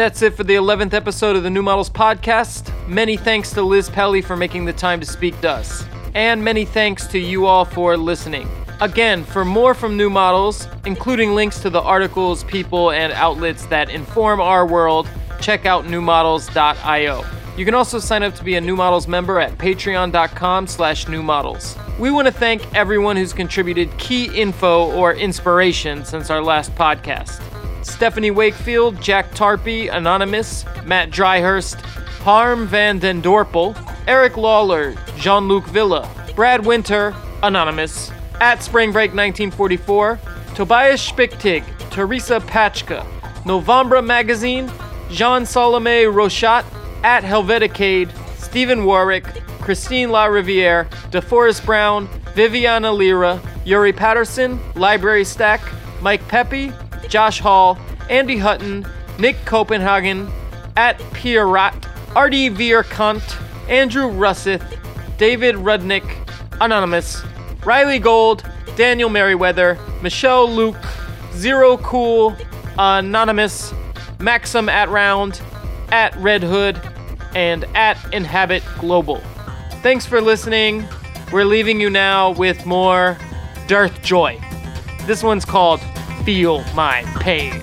That's it for the 11th episode of the New Models Podcast. Many thanks to Liz Pelly for making the time to speak to us. And many thanks to you all for listening. Again, for more from New Models, including links to the articles, people, and outlets that inform our world, check out newmodels.io. You can also sign up to be a New Models member at patreon.com slash newmodels. We want to thank everyone who's contributed key info or inspiration since our last podcast. Stephanie Wakefield, Jack Tarpey, Anonymous, Mat Dryhurst, Harm Van Den Dorpel, Eric Lawler, Jean Luc Villa, Brad Winter, Anonymous, at Spring Break 1944, Tobias Spichtig, Teresa Pachka, Novembre Magazine, Jean Salome Rochat, at Helveticade, Stephen Warwick, Christine La Riviere, DeForest Brown, Viviana Lira, Yuri Pattison, Library Stack, Mike Pepi, Josh Hall, Andy Hutton, Nick Copenhagen, at Pierrot, Artie Vierkant, Andrew Russeth, David Rudnick, Anonymous, Riley Gold, Daniel Merriweather, Michelle Luke, Zero Cool, Anonymous, Maxim at Round, at Red Hood, and at Inhabit Global. Thanks for listening. We're leaving you now with more Darth Joy. This one's called Feel My Pain.